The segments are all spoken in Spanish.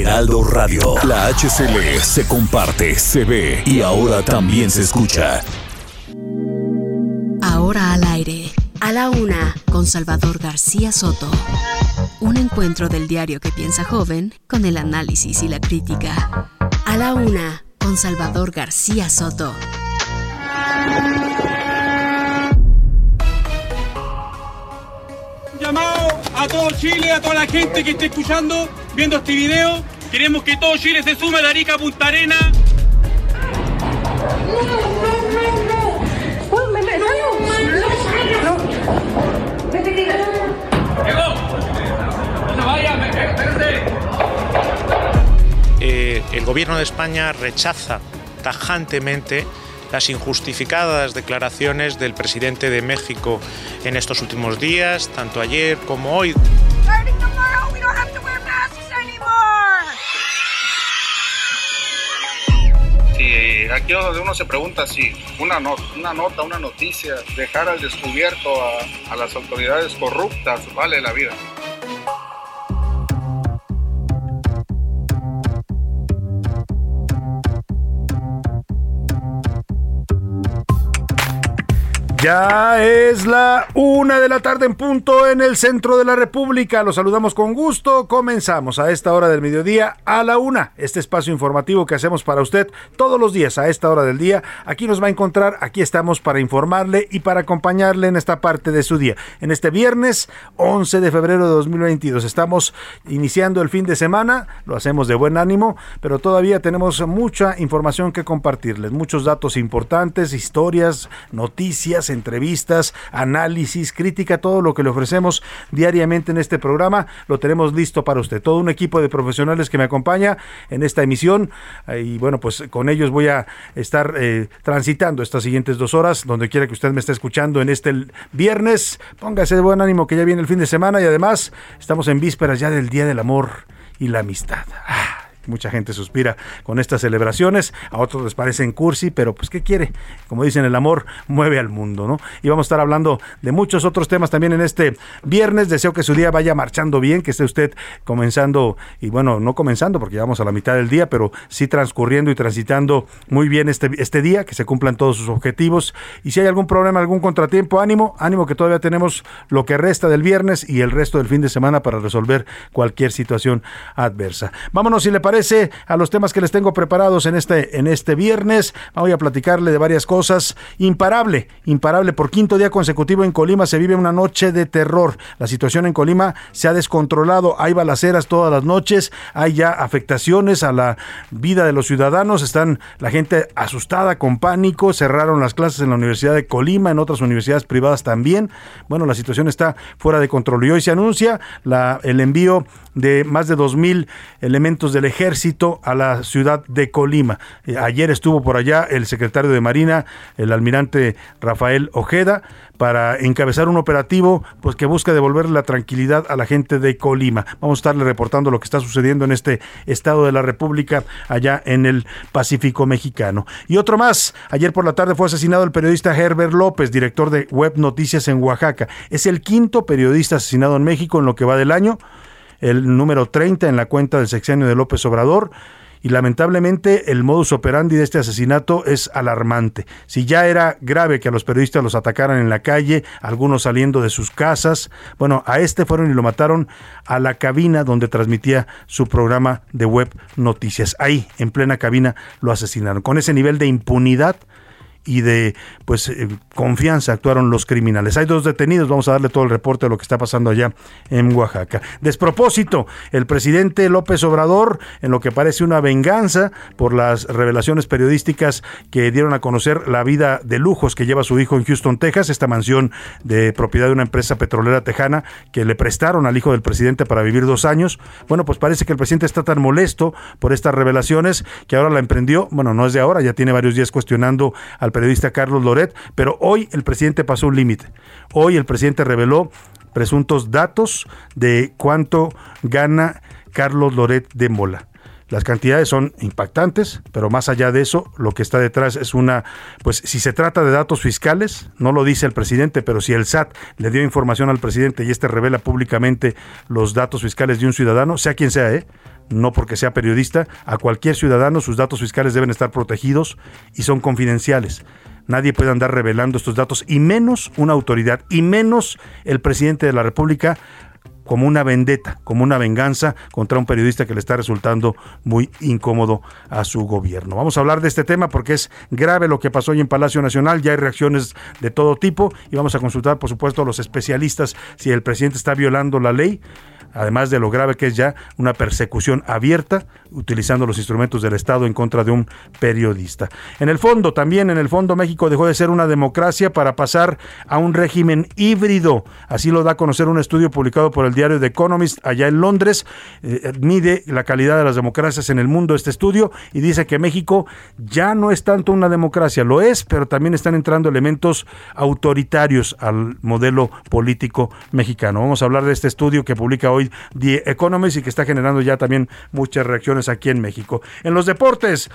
Heraldo Radio. La HCL se comparte, se ve y ahora también se escucha. Ahora al aire. A la una, con Salvador García Soto. Un encuentro del diario que piensa joven con el análisis y la crítica. A la una, con Salvador García Soto. llamado a todo Chile, a toda la gente que esté escuchando, viendo este video. Queremos que todo Chile se sume de Arica a Punta Arena. Eh, el gobierno de España rechaza tajantemente las injustificadas declaraciones del presidente de México en estos últimos días, tanto ayer como hoy. Sí, aquí donde uno se pregunta si una, una nota, una noticia, dejar al descubierto a, a las autoridades corruptas vale la vida. Ya es la una de la tarde en punto en el centro de la República. Los saludamos con gusto. Comenzamos a esta hora del mediodía a la una. Este espacio informativo que hacemos para usted todos los días a esta hora del día. Aquí nos va a encontrar. Aquí estamos para informarle y para acompañarle en esta parte de su día. En este viernes 11 de febrero de 2022 estamos iniciando el fin de semana. Lo hacemos de buen ánimo, pero todavía tenemos mucha información que compartirles. Muchos datos importantes, historias, noticias, entrevistas, análisis, crítica, todo lo que le ofrecemos diariamente en este programa, lo tenemos listo para usted. Todo un equipo de profesionales que me acompaña en esta emisión eh, y bueno, pues con ellos voy a estar eh, transitando estas siguientes dos horas, donde quiera que usted me esté escuchando en este viernes. Póngase de buen ánimo que ya viene el fin de semana y además estamos en vísperas ya del Día del Amor y la Amistad. Ah, Mucha gente suspira con estas celebraciones, a otros les parecen cursi, pero pues ¿qué quiere? Como dicen, el amor mueve al mundo, ¿no? Y vamos a estar hablando de muchos otros temas también en este viernes. Deseo que su día vaya marchando bien, que esté usted comenzando, y bueno, no comenzando porque ya vamos a la mitad del día, pero sí transcurriendo y transitando muy bien este, este día, que se cumplan todos sus objetivos. Y si hay algún problema, algún contratiempo, ánimo, ánimo que todavía tenemos lo que resta del viernes y el resto del fin de semana para resolver cualquier situación adversa. Vámonos, si le parece, a los temas que les tengo preparados en este, en este viernes. Voy a platicarle de varias cosas. Imparable, imparable. Por quinto día consecutivo en Colima se vive una noche de terror. La situación en Colima se ha descontrolado. Hay balaceras todas las noches. Hay ya afectaciones a la vida de los ciudadanos. Están la gente asustada, con pánico. Cerraron las clases en la Universidad de Colima, en otras universidades privadas también. Bueno, la situación está fuera de control. Y hoy se anuncia la, el envío de más de 2.000 elementos del ejército a la ciudad de Colima. Eh, ayer estuvo por allá el secretario de Marina, el almirante Rafael Ojeda, para encabezar un operativo pues que busca devolver la tranquilidad a la gente de Colima. Vamos a estarle reportando lo que está sucediendo en este estado de la República allá en el Pacífico mexicano. Y otro más, ayer por la tarde fue asesinado el periodista Herbert López, director de Web Noticias en Oaxaca. Es el quinto periodista asesinado en México en lo que va del año el número 30 en la cuenta del sexenio de López Obrador. Y lamentablemente el modus operandi de este asesinato es alarmante. Si ya era grave que a los periodistas los atacaran en la calle, algunos saliendo de sus casas, bueno, a este fueron y lo mataron a la cabina donde transmitía su programa de web noticias. Ahí, en plena cabina, lo asesinaron. Con ese nivel de impunidad y de pues eh, confianza actuaron los criminales. Hay dos detenidos, vamos a darle todo el reporte de lo que está pasando allá en Oaxaca. Despropósito, el presidente López Obrador, en lo que parece una venganza por las revelaciones periodísticas que dieron a conocer la vida de lujos que lleva su hijo en Houston, Texas, esta mansión de propiedad de una empresa petrolera tejana que le prestaron al hijo del presidente para vivir dos años. Bueno, pues parece que el presidente está tan molesto por estas revelaciones que ahora la emprendió, bueno, no es de ahora, ya tiene varios días cuestionando al periodista Carlos Loret, pero hoy el presidente pasó un límite. Hoy el presidente reveló presuntos datos de cuánto gana Carlos Loret de Mola. Las cantidades son impactantes, pero más allá de eso, lo que está detrás es una, pues si se trata de datos fiscales, no lo dice el presidente, pero si el SAT le dio información al presidente y este revela públicamente los datos fiscales de un ciudadano, sea quien sea, ¿eh? No porque sea periodista, a cualquier ciudadano sus datos fiscales deben estar protegidos y son confidenciales. Nadie puede andar revelando estos datos, y menos una autoridad, y menos el presidente de la República, como una vendetta, como una venganza contra un periodista que le está resultando muy incómodo a su gobierno. Vamos a hablar de este tema porque es grave lo que pasó hoy en Palacio Nacional, ya hay reacciones de todo tipo y vamos a consultar, por supuesto, a los especialistas si el presidente está violando la ley además de lo grave que es ya una persecución abierta utilizando los instrumentos del Estado en contra de un periodista. En el fondo, también en el fondo México dejó de ser una democracia para pasar a un régimen híbrido. Así lo da a conocer un estudio publicado por el diario The Economist allá en Londres. Eh, mide la calidad de las democracias en el mundo este estudio y dice que México ya no es tanto una democracia, lo es, pero también están entrando elementos autoritarios al modelo político mexicano. Vamos a hablar de este estudio que publica hoy The Economist y que está generando ya también muchas reacciones aquí en México. En los deportes,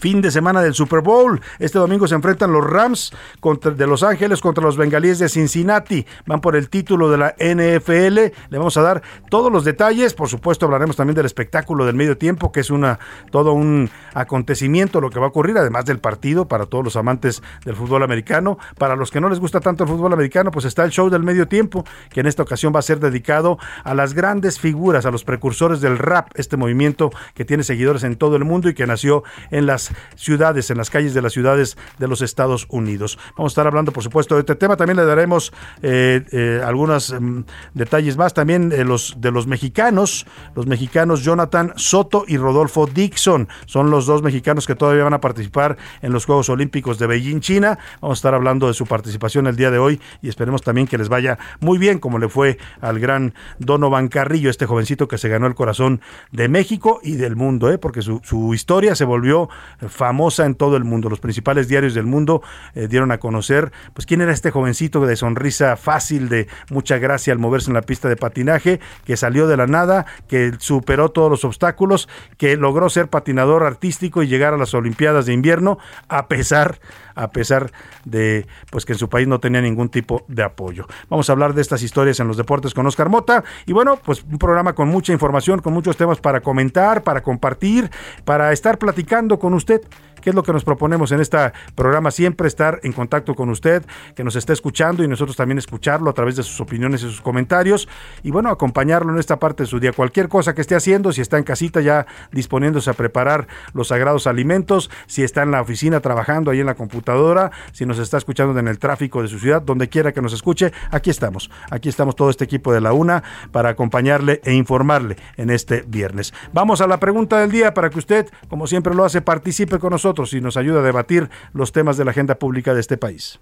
Fin de semana del Super Bowl. Este domingo se enfrentan los Rams contra, de Los Ángeles contra los Bengalíes de Cincinnati. Van por el título de la NFL. Le vamos a dar todos los detalles. Por supuesto, hablaremos también del espectáculo del medio tiempo, que es una todo un acontecimiento lo que va a ocurrir, además del partido para todos los amantes del fútbol americano. Para los que no les gusta tanto el fútbol americano, pues está el show del medio tiempo, que en esta ocasión va a ser dedicado a las grandes figuras, a los precursores del rap, este movimiento que tiene seguidores en todo el mundo y que nació en la ciudades, en las calles de las ciudades de los Estados Unidos. Vamos a estar hablando, por supuesto, de este tema. También le daremos eh, eh, algunos mm, detalles más también de los, de los mexicanos, los mexicanos Jonathan Soto y Rodolfo Dixon. Son los dos mexicanos que todavía van a participar en los Juegos Olímpicos de Beijing, China. Vamos a estar hablando de su participación el día de hoy y esperemos también que les vaya muy bien, como le fue al gran Donovan Carrillo, este jovencito que se ganó el corazón de México y del mundo, ¿eh? porque su historia se volvió famosa en todo el mundo. Los principales diarios del mundo eh, dieron a conocer pues quién era este jovencito de sonrisa fácil, de mucha gracia al moverse en la pista de patinaje, que salió de la nada, que superó todos los obstáculos, que logró ser patinador artístico y llegar a las Olimpiadas de invierno a pesar a pesar de pues que en su país no tenía ningún tipo de apoyo. Vamos a hablar de estas historias en los deportes con Oscar Mota y bueno, pues un programa con mucha información, con muchos temas para comentar, para compartir, para estar platicando con usted ¿Qué es lo que nos proponemos en este programa? Siempre estar en contacto con usted, que nos esté escuchando y nosotros también escucharlo a través de sus opiniones y sus comentarios. Y bueno, acompañarlo en esta parte de su día. Cualquier cosa que esté haciendo, si está en casita ya disponiéndose a preparar los sagrados alimentos, si está en la oficina trabajando ahí en la computadora, si nos está escuchando en el tráfico de su ciudad, donde quiera que nos escuche, aquí estamos. Aquí estamos todo este equipo de la UNA para acompañarle e informarle en este viernes. Vamos a la pregunta del día para que usted, como siempre lo hace, participe con nosotros y nos ayuda a debatir los temas de la agenda pública de este país.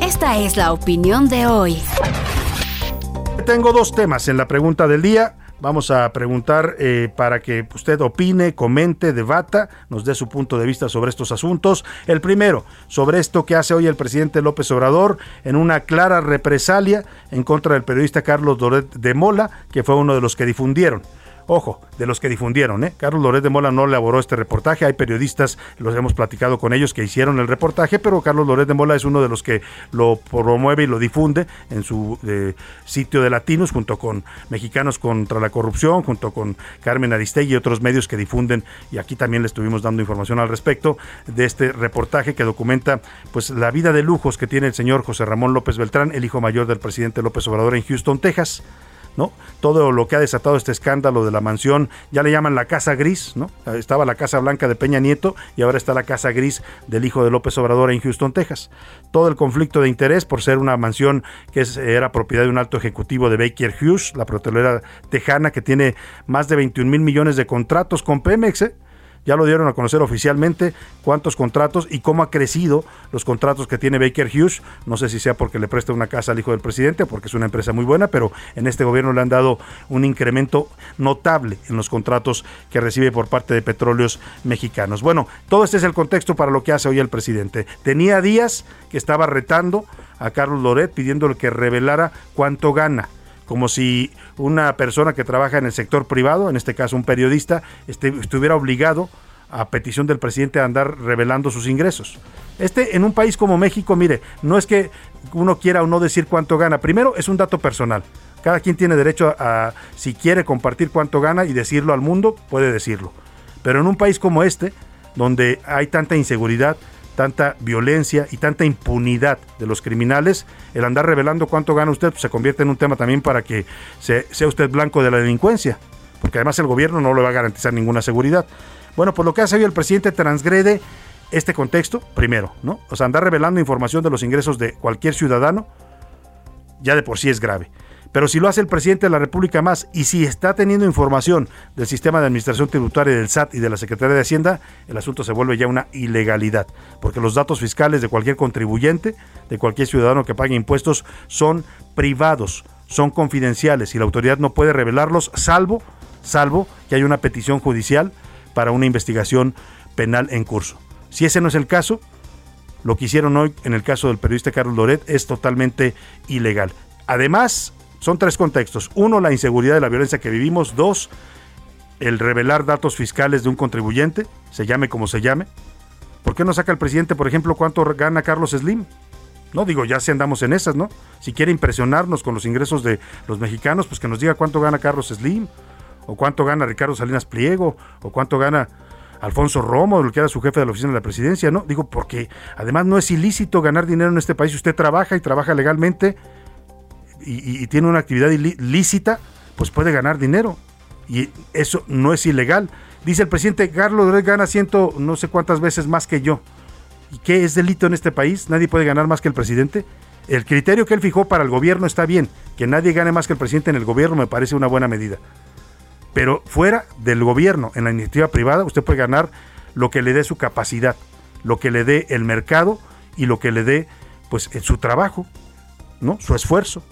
Esta es la opinión de hoy. Tengo dos temas en la pregunta del día. Vamos a preguntar eh, para que usted opine, comente, debata, nos dé su punto de vista sobre estos asuntos. El primero, sobre esto que hace hoy el presidente López Obrador en una clara represalia en contra del periodista Carlos Doret de Mola, que fue uno de los que difundieron Ojo, de los que difundieron, ¿eh? Carlos Loret de Mola no elaboró este reportaje, hay periodistas, los hemos platicado con ellos, que hicieron el reportaje, pero Carlos Loret de Mola es uno de los que lo promueve y lo difunde en su eh, sitio de Latinos, junto con Mexicanos contra la Corrupción, junto con Carmen Aristegui y otros medios que difunden, y aquí también le estuvimos dando información al respecto de este reportaje que documenta pues la vida de lujos que tiene el señor José Ramón López Beltrán, el hijo mayor del presidente López Obrador en Houston, Texas ¿no? Todo lo que ha desatado este escándalo de la mansión, ya le llaman la Casa Gris, ¿no? Estaba la Casa Blanca de Peña Nieto y ahora está la Casa Gris del hijo de López Obrador en Houston, Texas. Todo el conflicto de interés por ser una mansión que era propiedad de un alto ejecutivo de Baker Hughes, la petrolera tejana que tiene más de 21 mil millones de contratos con Pemex, ¿eh? Ya lo dieron a conocer oficialmente cuántos contratos y cómo ha crecido los contratos que tiene Baker Hughes. No sé si sea porque le presta una casa al hijo del presidente, porque es una empresa muy buena, pero en este gobierno le han dado un incremento notable en los contratos que recibe por parte de petróleos mexicanos. Bueno, todo este es el contexto para lo que hace hoy el presidente. Tenía días que estaba retando a Carlos Loret pidiéndole que revelara cuánto gana como si una persona que trabaja en el sector privado, en este caso un periodista, estuviera obligado a petición del presidente a andar revelando sus ingresos. Este, en un país como México, mire, no es que uno quiera o no decir cuánto gana. Primero, es un dato personal. Cada quien tiene derecho a, si quiere compartir cuánto gana y decirlo al mundo, puede decirlo. Pero en un país como este, donde hay tanta inseguridad, tanta violencia y tanta impunidad de los criminales, el andar revelando cuánto gana usted pues, se convierte en un tema también para que sea usted blanco de la delincuencia, porque además el gobierno no le va a garantizar ninguna seguridad. Bueno, pues lo que hace hoy el presidente transgrede este contexto, primero, ¿no? O sea, andar revelando información de los ingresos de cualquier ciudadano, ya de por sí es grave. Pero si lo hace el presidente de la República más y si está teniendo información del sistema de administración tributaria del SAT y de la Secretaría de Hacienda, el asunto se vuelve ya una ilegalidad, porque los datos fiscales de cualquier contribuyente, de cualquier ciudadano que pague impuestos, son privados, son confidenciales y la autoridad no puede revelarlos salvo, salvo que haya una petición judicial para una investigación penal en curso. Si ese no es el caso, lo que hicieron hoy en el caso del periodista Carlos Loret es totalmente ilegal. Además, son tres contextos. Uno, la inseguridad y la violencia que vivimos. Dos, el revelar datos fiscales de un contribuyente, se llame como se llame. ¿Por qué no saca el presidente, por ejemplo, cuánto gana Carlos Slim? No, digo, ya si andamos en esas, ¿no? Si quiere impresionarnos con los ingresos de los mexicanos, pues que nos diga cuánto gana Carlos Slim, o cuánto gana Ricardo Salinas Pliego, o cuánto gana Alfonso Romo, el que era su jefe de la oficina de la presidencia, ¿no? Digo, porque además no es ilícito ganar dinero en este país. Usted trabaja y trabaja legalmente y, tiene una actividad ilícita, pues puede ganar dinero. Y eso no es ilegal. Dice el presidente, Carlos gana ciento no sé cuántas veces más que yo. ¿Y qué es delito en este país? ¿Nadie puede ganar más que el presidente? El criterio que él fijó para el gobierno está bien. Que nadie gane más que el presidente en el gobierno me parece una buena medida. Pero fuera del gobierno, en la iniciativa privada, usted puede ganar lo que le dé su capacidad, lo que le dé el mercado y lo que le dé pues su trabajo, ¿no? Su esfuerzo.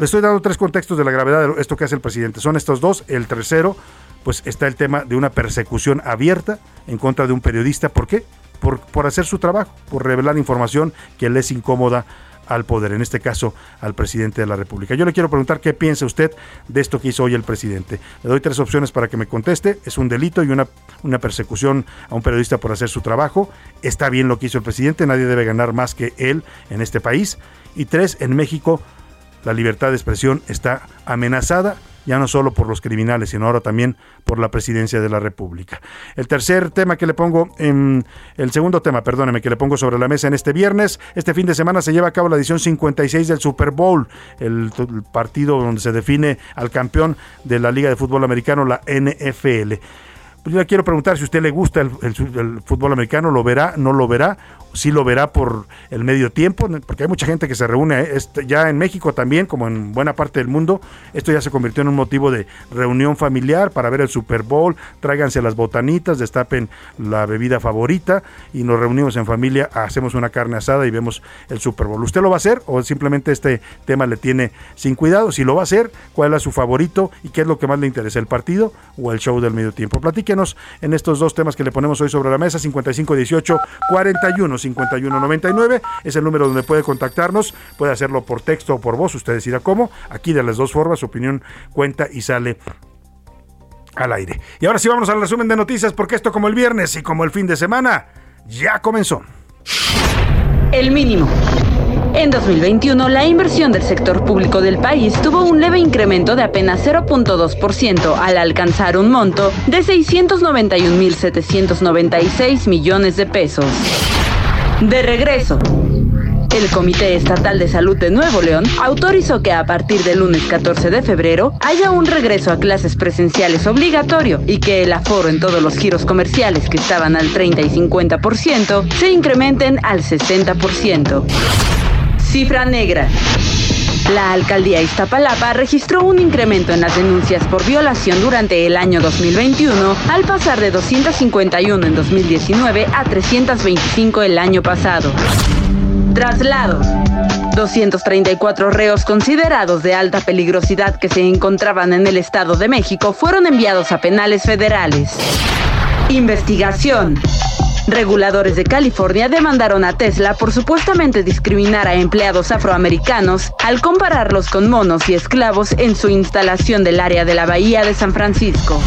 Le estoy dando tres contextos de la gravedad de esto que hace el presidente. Son estos dos. El tercero, pues está el tema de una persecución abierta en contra de un periodista. ¿Por qué? Por, hacer su trabajo, por revelar información que le es incómoda al poder, en este caso al presidente de la República. Yo le quiero preguntar qué piensa usted de esto que hizo hoy el presidente. Le doy tres opciones para que me conteste. Es un delito y una, una persecución a un periodista por hacer su trabajo. Está bien lo que hizo el presidente, nadie debe ganar más que él en este país. Y tres, en México la libertad de expresión está amenazada ya no solo por los criminales, sino ahora también por la presidencia de la República. El tercer tema que le pongo, en, el segundo tema, perdóneme, que le pongo sobre la mesa en este viernes, este fin de semana se lleva a cabo la edición 56 del Super Bowl, el, el partido donde se define al campeón de la Liga de Fútbol Americano, la NFL. Pues yo le quiero preguntar si a usted le gusta el, fútbol americano, ¿lo verá? ¿No lo verá? sí lo verá por el medio tiempo, porque hay mucha gente que se reúne ¿eh? ya en México también, como en buena parte del mundo, esto ya se convirtió en un motivo de reunión familiar para ver el Super Bowl, tráiganse las botanitas, destapen la bebida favorita y nos reunimos en familia, hacemos una carne asada y vemos el Super Bowl. ¿Usted lo va a hacer o simplemente este tema le tiene sin cuidado? Si lo va a hacer, ¿cuál es su favorito y qué es lo que más le interesa, el partido o el show del medio tiempo? En estos dos temas que le ponemos hoy sobre la mesa, 5518 41 5199 es el número donde puede contactarnos, puede hacerlo por texto o por voz, usted decida cómo, aquí de las dos formas su opinión cuenta y sale al aire. Y ahora sí vamos al resumen de noticias porque esto como el viernes y como el fin de semana ya comenzó. El mínimo. En 2021, la inversión del sector público del país tuvo un leve incremento de apenas 0.2% al alcanzar un monto de 691.796 millones de pesos. De regreso. El Comité Estatal de Salud de Nuevo León autorizó que a partir del lunes 14 de febrero haya un regreso a clases presenciales obligatorio y que el aforo en todos los giros comerciales que estaban al 30 y 50% se incrementen al 60%. Cifra negra. La alcaldía Iztapalapa registró un incremento en las denuncias por violación durante el año 2021, al pasar de 251 en 2019 a 325 el año pasado. Traslados. 234 reos considerados de alta peligrosidad que se encontraban en el Estado de México fueron enviados a penales federales. Investigación. Reguladores de California demandaron a Tesla por supuestamente discriminar a empleados afroamericanos al compararlos con monos y esclavos en su instalación del área de la Bahía de San Francisco.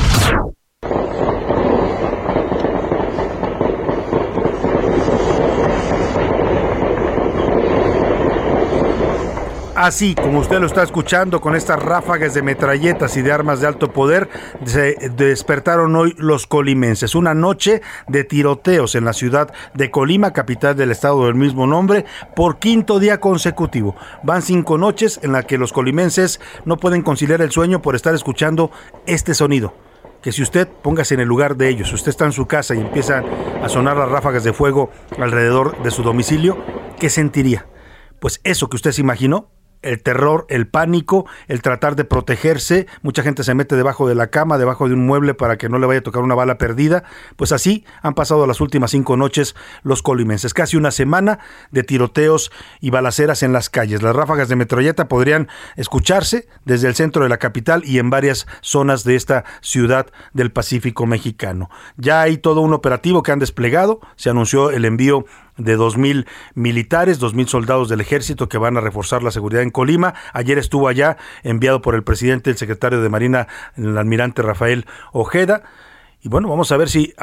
Así como usted lo está escuchando con estas ráfagas de metralletas y de armas de alto poder, se despertaron hoy los colimenses. Una noche de tiroteos en la ciudad de Colima, capital del estado del mismo nombre, por quinto día consecutivo. Van cinco noches en las que los colimenses no pueden conciliar el sueño por estar escuchando este sonido que si usted póngase en el lugar de ellos, usted está en su casa y empiezan a sonar las ráfagas de fuego alrededor de su domicilio, ¿qué sentiría? Pues eso que usted se imaginó el terror, el pánico, el tratar de protegerse. Mucha gente se mete debajo de la cama, debajo de un mueble para que no le vaya a tocar una bala perdida. Pues así han pasado las últimas cinco noches los colimenses. Casi una semana de tiroteos y balaceras en las calles. Las ráfagas de metralleta podrían escucharse desde el centro de la capital y en varias zonas de esta ciudad del Pacífico mexicano. Ya hay todo un operativo que han desplegado. Se anunció el envío de 2.000 militares, 2.000 soldados del ejército que van a reforzar la seguridad en Colima. Ayer estuvo allá enviado por el presidente, el secretario de Marina, el almirante Rafael Ojeda. Y bueno, vamos a ver si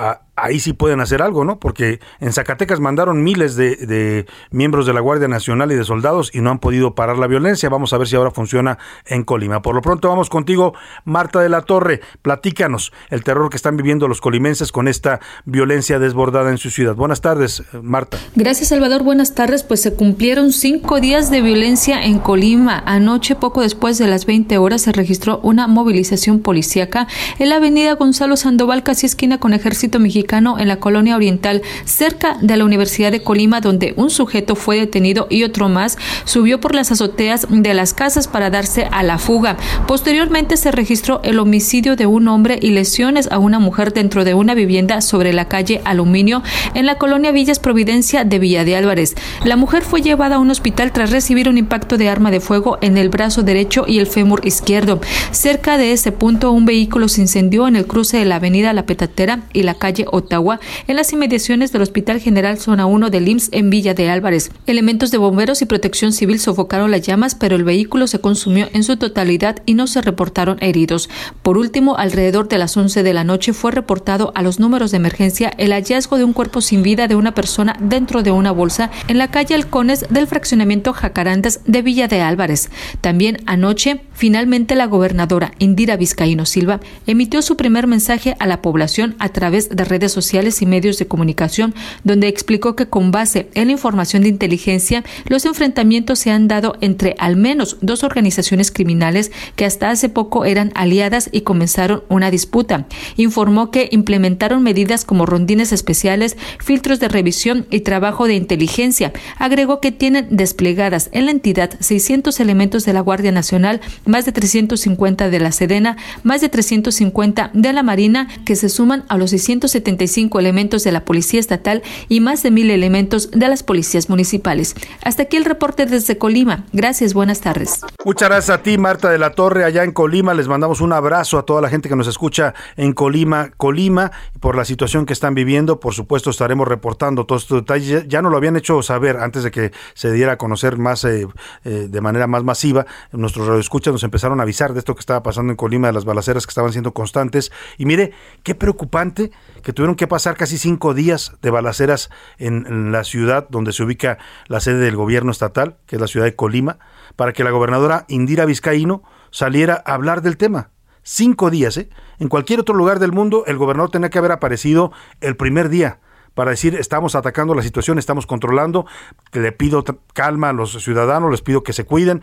ahí sí pueden hacer algo, ¿no? Porque en Zacatecas mandaron miles de, miembros de la Guardia Nacional y de soldados y no han podido parar la violencia. Vamos a ver si ahora funciona en Colima. Por lo pronto vamos contigo, Marta de la Torre. Platícanos el terror que están viviendo los colimenses con esta violencia desbordada en su ciudad. Buenas tardes, Marta. Gracias, Salvador. Buenas tardes. Pues se cumplieron cinco días de violencia en Colima. Anoche, poco después de las 20 horas, se registró una movilización policíaca en la avenida Gonzalo Sandoval, casi esquina con Ejército Mexicano en la colonia oriental, cerca de la Universidad de Colima, donde un sujeto fue detenido y otro más subió por las azoteas de las casas para darse a la fuga. Posteriormente se registró el homicidio de un hombre y lesiones a una mujer dentro de una vivienda sobre la calle Aluminio en la colonia Villas Providencia de Villa de Álvarez. La mujer fue llevada a un hospital tras recibir un impacto de arma de fuego en el brazo derecho y el fémur izquierdo. Cerca de ese punto, un vehículo se incendió en el cruce de la avenida La Petatera y la calle Ottawa, en las inmediaciones del Hospital General Zona 1 del IMSS en Villa de Álvarez. Elementos de bomberos y protección civil sofocaron las llamas, pero el vehículo se consumió en su totalidad y no se reportaron heridos. Por último, alrededor de las 11 de la noche fue reportado a los números de emergencia el hallazgo de un cuerpo sin vida de una persona dentro de una bolsa en la calle Halcones del fraccionamiento Jacarandas de Villa de Álvarez. También anoche, finalmente la gobernadora Indira Vizcaíno Silva emitió su primer mensaje a la población a través de redes sociales y medios de comunicación, donde explicó que con base en la información de inteligencia, los enfrentamientos se han dado entre al menos dos organizaciones criminales que hasta hace poco eran aliadas y comenzaron una disputa. Informó que implementaron medidas como rondines especiales, filtros de revisión y trabajo de inteligencia. Agregó que tienen desplegadas en la entidad 600 elementos de la Guardia Nacional, más de 350 de la Sedena, más de 350 de la Marina, que se suman a los 670 elementos de la Policía Estatal y más de mil elementos de las policías municipales. Hasta aquí el reporte desde Colima. Gracias, buenas tardes. Muchas gracias a ti, Marta de la Torre, allá en Colima. Les mandamos un abrazo a toda la gente que nos escucha en Colima, Colima, por la situación que están viviendo. Por supuesto, estaremos reportando todos estos detalles. Ya no lo habían hecho saber antes de que se diera a conocer más eh, eh, de manera más masiva. Nuestros radioescuchas nos empezaron a avisar de esto que estaba pasando en Colima, de las balaceras que estaban siendo constantes. Y mire, qué preocupante que tuvieron que pasar casi cinco días de balaceras en, la ciudad donde se ubica la sede del gobierno estatal, que es la ciudad de Colima, para que la gobernadora Indira Vizcaíno saliera a hablar del tema. Cinco días, ¿eh? En cualquier otro lugar del mundo, el gobernador tenía que haber aparecido el primer día para decir estamos atacando la situación, estamos controlando, le pido calma a los ciudadanos, les pido que se cuiden.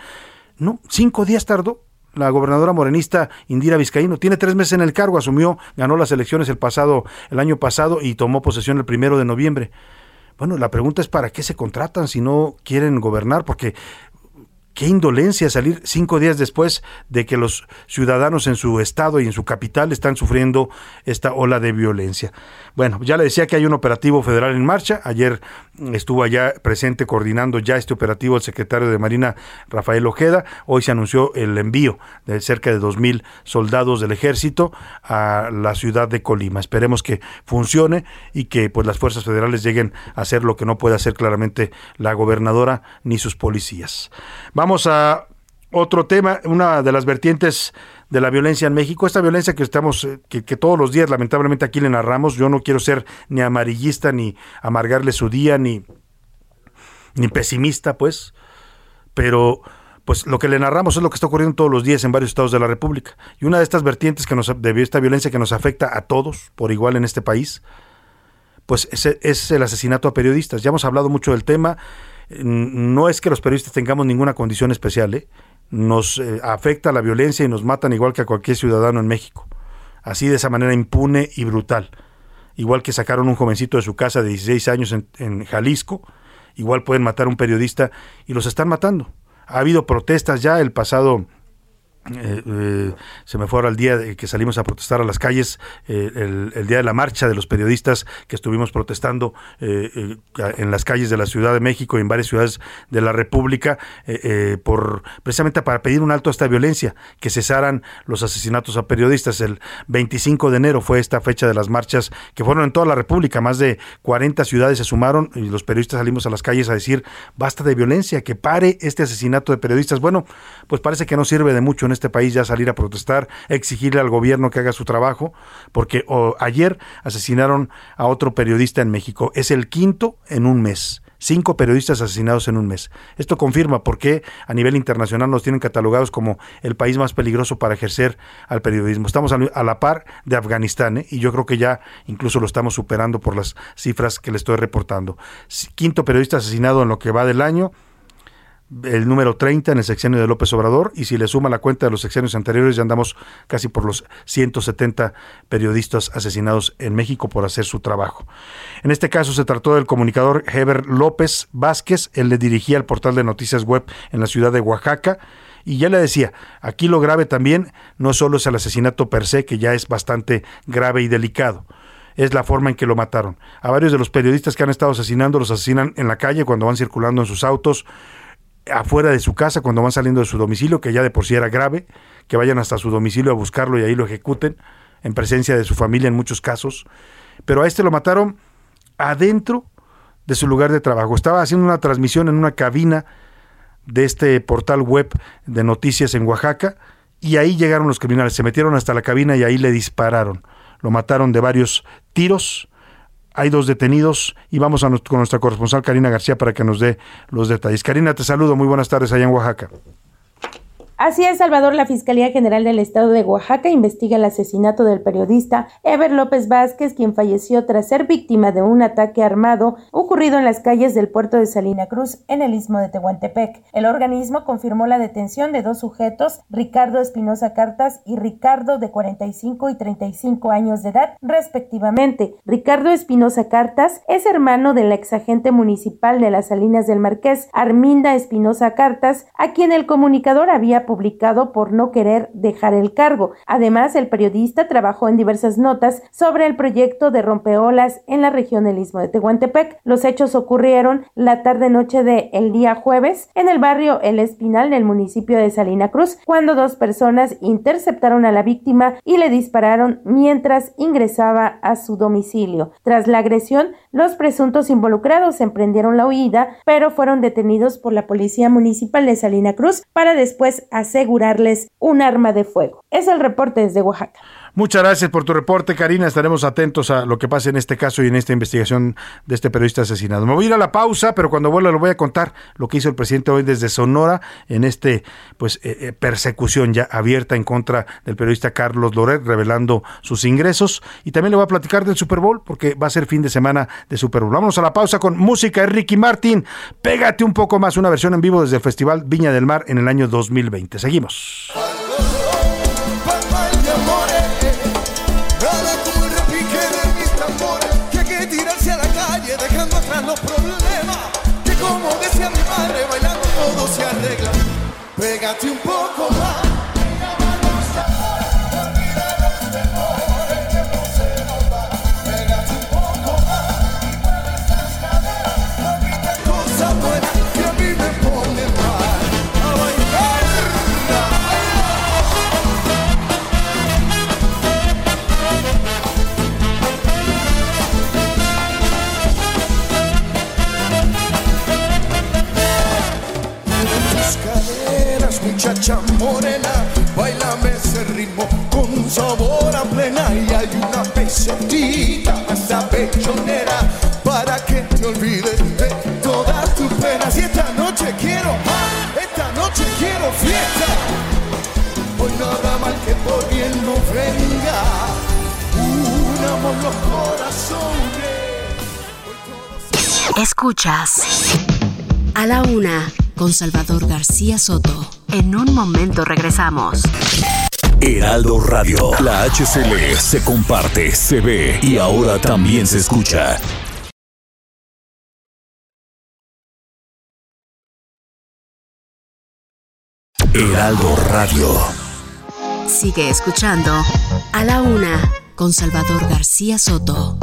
No, cinco días tardó la gobernadora morenista Indira Vizcaíno. Tiene tres meses en el cargo, asumió, ganó las elecciones el pasado, el año pasado y tomó posesión el primero de noviembre. Bueno, la pregunta es para qué se contratan si no quieren gobernar, porque qué indolencia salir cinco días después de que los ciudadanos en su estado y en su capital están sufriendo esta ola de violencia. Bueno, ya le decía que hay un operativo federal en marcha. Ayer estuvo allá presente coordinando ya este operativo el secretario de Marina Rafael Ojeda. Hoy se anunció el envío de cerca de dos mil soldados del ejército a la ciudad de Colima. Esperemos que funcione y que pues las fuerzas federales lleguen a hacer lo que no puede hacer claramente la gobernadora ni sus policías. Vamos a otro tema, una de las vertientes de la violencia en México, esta violencia que estamos, eh, que, todos los días lamentablemente aquí le narramos, yo no quiero ser ni amarillista, ni amargarle su día, ni, ni pesimista, pues, pero pues lo que le narramos es lo que está ocurriendo todos los días en varios estados de la República. Y una de estas vertientes que nos, de esta violencia que nos afecta a todos por igual en este país, pues es, es el asesinato a periodistas. Ya hemos hablado mucho del tema. No es que los periodistas tengamos ninguna condición especial, ¿eh? Nos eh, afecta la violencia y nos matan igual que a cualquier ciudadano en México. Así de esa manera impune y brutal. Igual que sacaron un jovencito de su casa de 16 años en, en Jalisco, igual pueden matar a un periodista y los están matando. Ha habido protestas ya el pasado eh, eh, se me fue ahora el día de que salimos a protestar a las calles, eh, el, día de la marcha de los periodistas que estuvimos protestando en las calles de la Ciudad de México y en varias ciudades de la República, por precisamente para pedir un alto a esta violencia, que cesaran los asesinatos a periodistas. El 25 de enero fue esta fecha de las marchas que fueron en toda la República, más de 40 ciudades se sumaron y los periodistas salimos a las calles a decir basta de violencia, que pare este asesinato de periodistas. Bueno, pues parece que no sirve de mucho en este país ya salir a protestar, exigirle al gobierno que haga su trabajo, porque ayer asesinaron a otro periodista en México. Es el quinto en un mes. Cinco periodistas asesinados en un mes. Esto confirma por qué a nivel internacional nos tienen catalogados como el país más peligroso para ejercer al periodismo. Estamos a la par de Afganistán ¿eh? y yo creo que ya incluso lo estamos superando por las cifras que le estoy reportando. Quinto periodista asesinado en lo que va del año el número 30 en el sexenio de López Obrador y si le suma la cuenta de los sexenios anteriores ya andamos casi por los 170 periodistas asesinados en México por hacer su trabajo. En este caso se trató del comunicador Heber López Vázquez, él le dirigía el portal de noticias web en la ciudad de Oaxaca y ya le decía, aquí lo grave también no solo es el asesinato per se, que ya es bastante grave y delicado, es la forma en que lo mataron. A varios de los periodistas que han estado asesinando los asesinan en la calle cuando van circulando en sus autos, afuera de su casa cuando van saliendo de su domicilio, que ya de por sí era grave, que vayan hasta su domicilio a buscarlo y ahí lo ejecuten, en presencia de su familia en muchos casos. Pero a este lo mataron adentro de su lugar de trabajo. Estaba haciendo una transmisión en una cabina de este portal web de noticias en Oaxaca y ahí llegaron los criminales, se metieron hasta la cabina y ahí le dispararon. Lo mataron de varios tiros hay dos detenidos y vamos a con nuestra corresponsal Karina García para que nos dé los detalles. Karina, te saludo, muy buenas tardes allá en Oaxaca. Así es, Salvador, la Fiscalía General del Estado de Oaxaca investiga el asesinato del periodista Ever López Vázquez, quien falleció tras ser víctima de un ataque armado ocurrido en las calles del puerto de Salina Cruz, en el istmo de Tehuantepec. El organismo confirmó la detención de dos sujetos, Ricardo Espinosa Cartas y Ricardo, de 45 y 35 años de edad, respectivamente. Ricardo Espinosa Cartas es hermano del exagente municipal de las Salinas del Marqués, Arminda Espinosa Cartas, a quien el comunicador había publicado por no querer dejar el cargo. Además, el periodista trabajó en diversas notas sobre el proyecto de rompeolas en la región del Istmo de Tehuantepec. Los hechos ocurrieron la tarde-noche del el día jueves en el barrio El Espinal del municipio de Salina Cruz, cuando dos personas interceptaron a la víctima y le dispararon mientras ingresaba a su domicilio. Tras la agresión, los presuntos involucrados emprendieron la huida, pero fueron detenidos por la Policía Municipal de Salina Cruz para después asegurarles un arma de fuego. Es el reporte desde Oaxaca. Muchas gracias por tu reporte, Karina. Estaremos atentos a lo que pase en este caso y en esta investigación de este periodista asesinado. Me voy a ir a la pausa, pero cuando vuelva lo voy a contar lo que hizo el presidente hoy desde Sonora en este pues eh, eh, persecución ya abierta en contra del periodista Carlos Loret, revelando sus ingresos. Y también le voy a platicar del Super Bowl, porque va a ser fin de semana de Super Bowl. Vamos a la pausa con música de Ricky Martin. Pégate un poco más, una versión en vivo desde el Festival Viña del Mar en el año 2020. Seguimos. Se arregla. Pégate un poco más. Muchacha morena, bailame ese ritmo con sabor a plena. Y hay una pesadita esa pechonera para que te olvides de todas tus penas. Y esta noche quiero esta noche quiero fiesta. Hoy nada mal que por bien no venga. Unamos los corazones. Escuchas a la una con Salvador García Soto. En un momento regresamos. Heraldo Radio, la HCL se comparte, se ve y ahora también se escucha. Heraldo Radio. Sigue escuchando a la una con Salvador García Soto.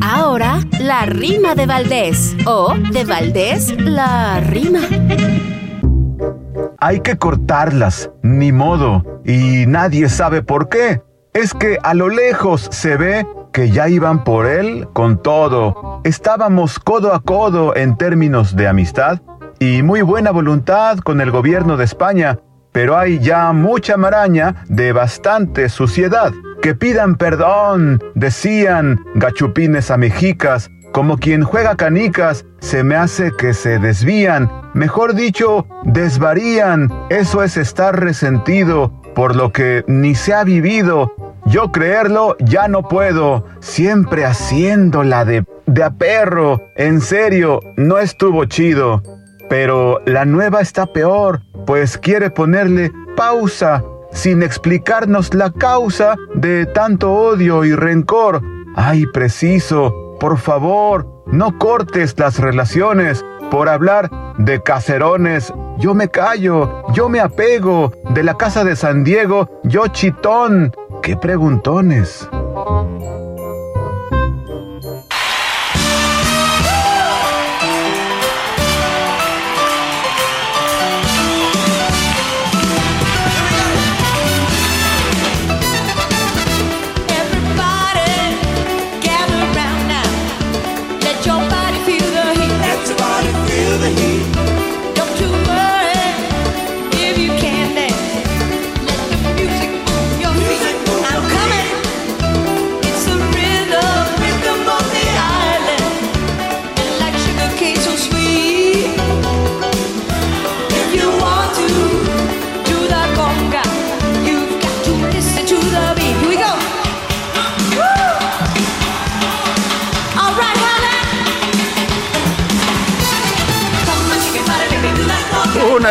Ahora, la rima de Valdés. O de Valdés, la rima. Hay que cortarlas, ni modo, y nadie sabe por qué. Es que a lo lejos se ve que ya iban por él con todo. Estábamos codo a codo en términos de amistad y muy buena voluntad con el gobierno de España, pero hay ya mucha maraña de bastante suciedad. Que pidan perdón, decían gachupines a mexicas, como quien juega canicas, se me hace que se desvían, mejor dicho, desvarían. Eso es estar resentido por lo que ni se ha vivido. Yo creerlo ya no puedo, siempre haciéndola de, de a perro. En serio, no estuvo chido. Pero la nueva está peor, pues quiere ponerle pausa sin explicarnos la causa de tanto odio y rencor. Ay, preciso, por favor, no cortes las relaciones por hablar de caserones. Yo me callo, yo me apego. De la casa de San Diego, yo chitón. ¿Qué preguntones?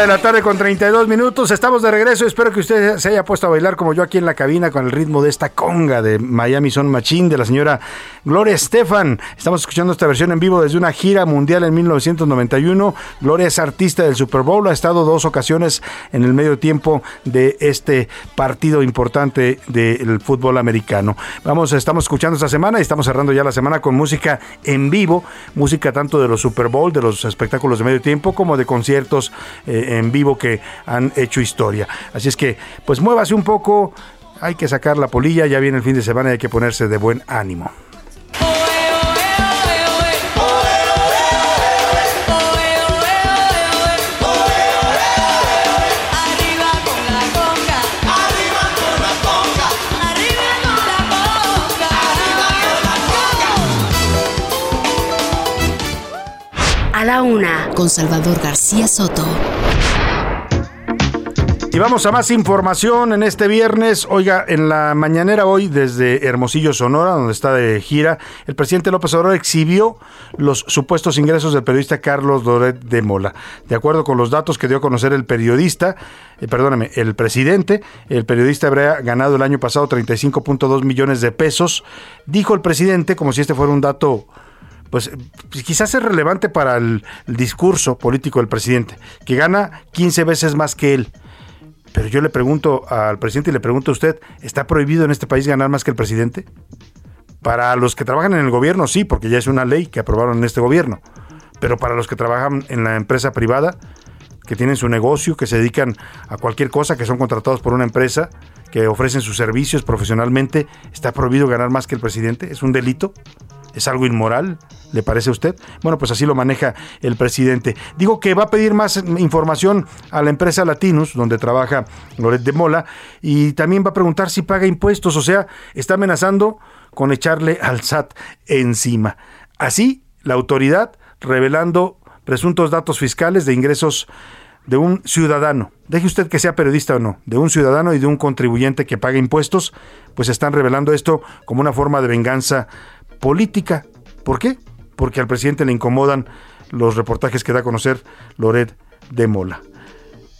De la tarde con 32 minutos. Estamos de regreso. Espero que usted se haya puesto a bailar como yo aquí en la cabina con el ritmo de esta conga de Miami Son Machine de la señora Gloria Estefan. Estamos escuchando esta versión en vivo desde una gira mundial en 1991. Gloria es artista del Super Bowl. Ha estado dos ocasiones en el medio tiempo de este partido importante del fútbol americano. Vamos, estamos escuchando esta semana y estamos cerrando ya la semana con música en vivo. Música tanto de los Super Bowl, de los espectáculos de medio tiempo, como de conciertos. Eh, en vivo que han hecho historia. Así es que, pues muévase un poco, hay que sacar la polilla, ya viene el fin de semana y hay que ponerse de buen ánimo. A la una, con Salvador García Soto. Y vamos a más información en este viernes. Oiga, en la mañanera hoy, desde Hermosillo, Sonora, donde está de gira, el presidente López Obrador exhibió los supuestos ingresos del periodista Carlos Doret de Mola. De acuerdo con los datos que dio a conocer el periodista, eh, perdóname, el presidente, el periodista habría ganado el año pasado 35.2 millones de pesos. Dijo el presidente, como si este fuera un dato pues quizás es relevante para el, el, discurso político del presidente, que gana 15 veces más que él. Pero yo le pregunto al presidente y le pregunto a usted, ¿está prohibido en este país ganar más que el presidente? Para los que trabajan en el gobierno, sí, porque ya es una ley que aprobaron en este gobierno. Pero para los que trabajan en la empresa privada, que tienen su negocio, que se dedican a cualquier cosa, que son contratados por una empresa, que ofrecen sus servicios profesionalmente, ¿está prohibido ganar más que el presidente? ¿Es un delito? ¿Es algo inmoral? ¿Le parece a usted? Bueno, pues así lo maneja el presidente. Digo que va a pedir más información a la empresa Latinus, donde trabaja Loret de Mola, y también va a preguntar si paga impuestos, o sea, está amenazando con echarle al SAT encima. Así, la autoridad revelando presuntos datos fiscales de ingresos de un ciudadano, deje usted que sea periodista o no, de un ciudadano y de un contribuyente que paga impuestos, pues están revelando esto como una forma de venganza política. ¿Por qué? Porque al presidente le incomodan los reportajes que da a conocer Loret de Mola.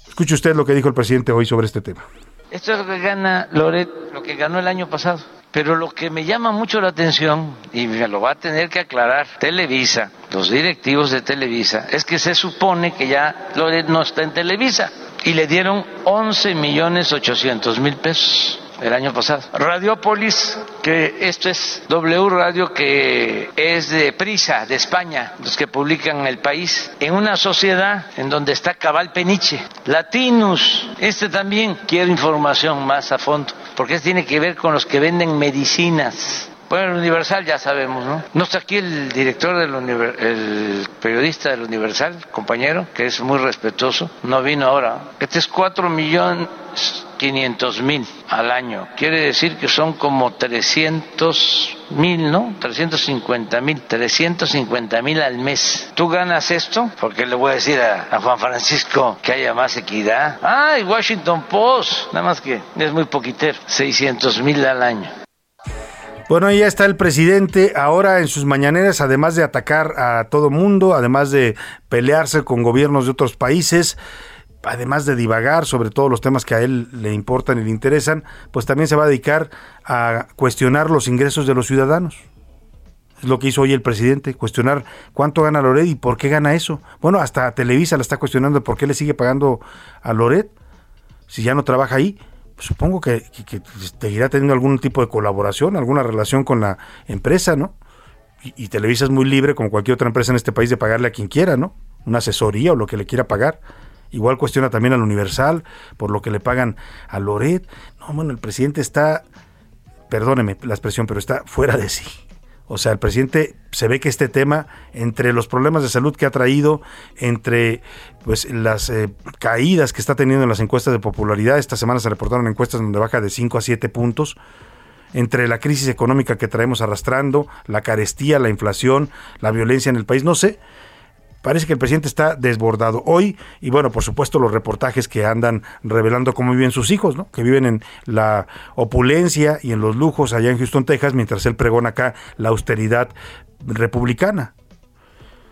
Escuche usted lo que dijo el presidente hoy sobre este tema. Esto es lo que gana Loret, lo que ganó el año pasado. Pero lo que me llama mucho la atención, y me lo va a tener que aclarar Televisa, los directivos de Televisa, es que se supone que ya Loret no está en Televisa y le dieron 11 millones 800 mil pesos el año pasado. Radiopolis, que esto es W Radio, que es de Prisa, de España, los que publican El País, en una sociedad en donde está Cabal Peniche. Latinus, este también quiero información más a fondo, porque este tiene que ver con los que venden medicinas. Bueno, el Universal ya sabemos, ¿no? No está aquí el director del Univer el periodista del Universal, compañero, que es muy respetuoso, no vino ahora. Este es cuatro millones 500 mil al año. Quiere decir que son como 300 mil, ¿no? 350 mil, 350 mil al mes. ¿Tú ganas esto? Porque le voy a decir a, Juan Francisco que haya más equidad. Ah, y Washington Post, nada más que es muy poquitero, 600 mil al año. Bueno, ahí ya está el presidente ahora en sus mañaneras, además de atacar a todo mundo, además de pelearse con gobiernos de otros países, además de divagar sobre todos los temas que a él le importan y le interesan, pues también se va a dedicar a cuestionar los ingresos de los ciudadanos. Es lo que hizo hoy el presidente, cuestionar cuánto gana Loret y por qué gana eso. Bueno, hasta Televisa la está cuestionando por qué le sigue pagando a Loret si ya no trabaja ahí. Pues supongo que, que, seguirá teniendo algún tipo de colaboración, alguna relación con la empresa, ¿no? Y, y Televisa es muy libre, como cualquier otra empresa en este país, de pagarle a quien quiera, ¿no? Una asesoría o lo que le quiera pagar. Igual cuestiona también al Universal por lo que le pagan a Loret. No, bueno, el presidente está, perdóneme la expresión, pero está fuera de sí. O sea, el presidente se ve que este tema, entre los problemas de salud que ha traído, entre pues las eh, caídas que está teniendo en las encuestas de popularidad, esta semana se reportaron encuestas donde baja de 5 a 7 puntos, entre la crisis económica que traemos arrastrando, la carestía, la inflación, la violencia en el país, no sé, parece que el presidente está desbordado hoy y bueno, por supuesto los reportajes que andan revelando cómo viven sus hijos, ¿no? Que viven en la opulencia y en los lujos allá en Houston, Texas, mientras él pregona acá la austeridad republicana.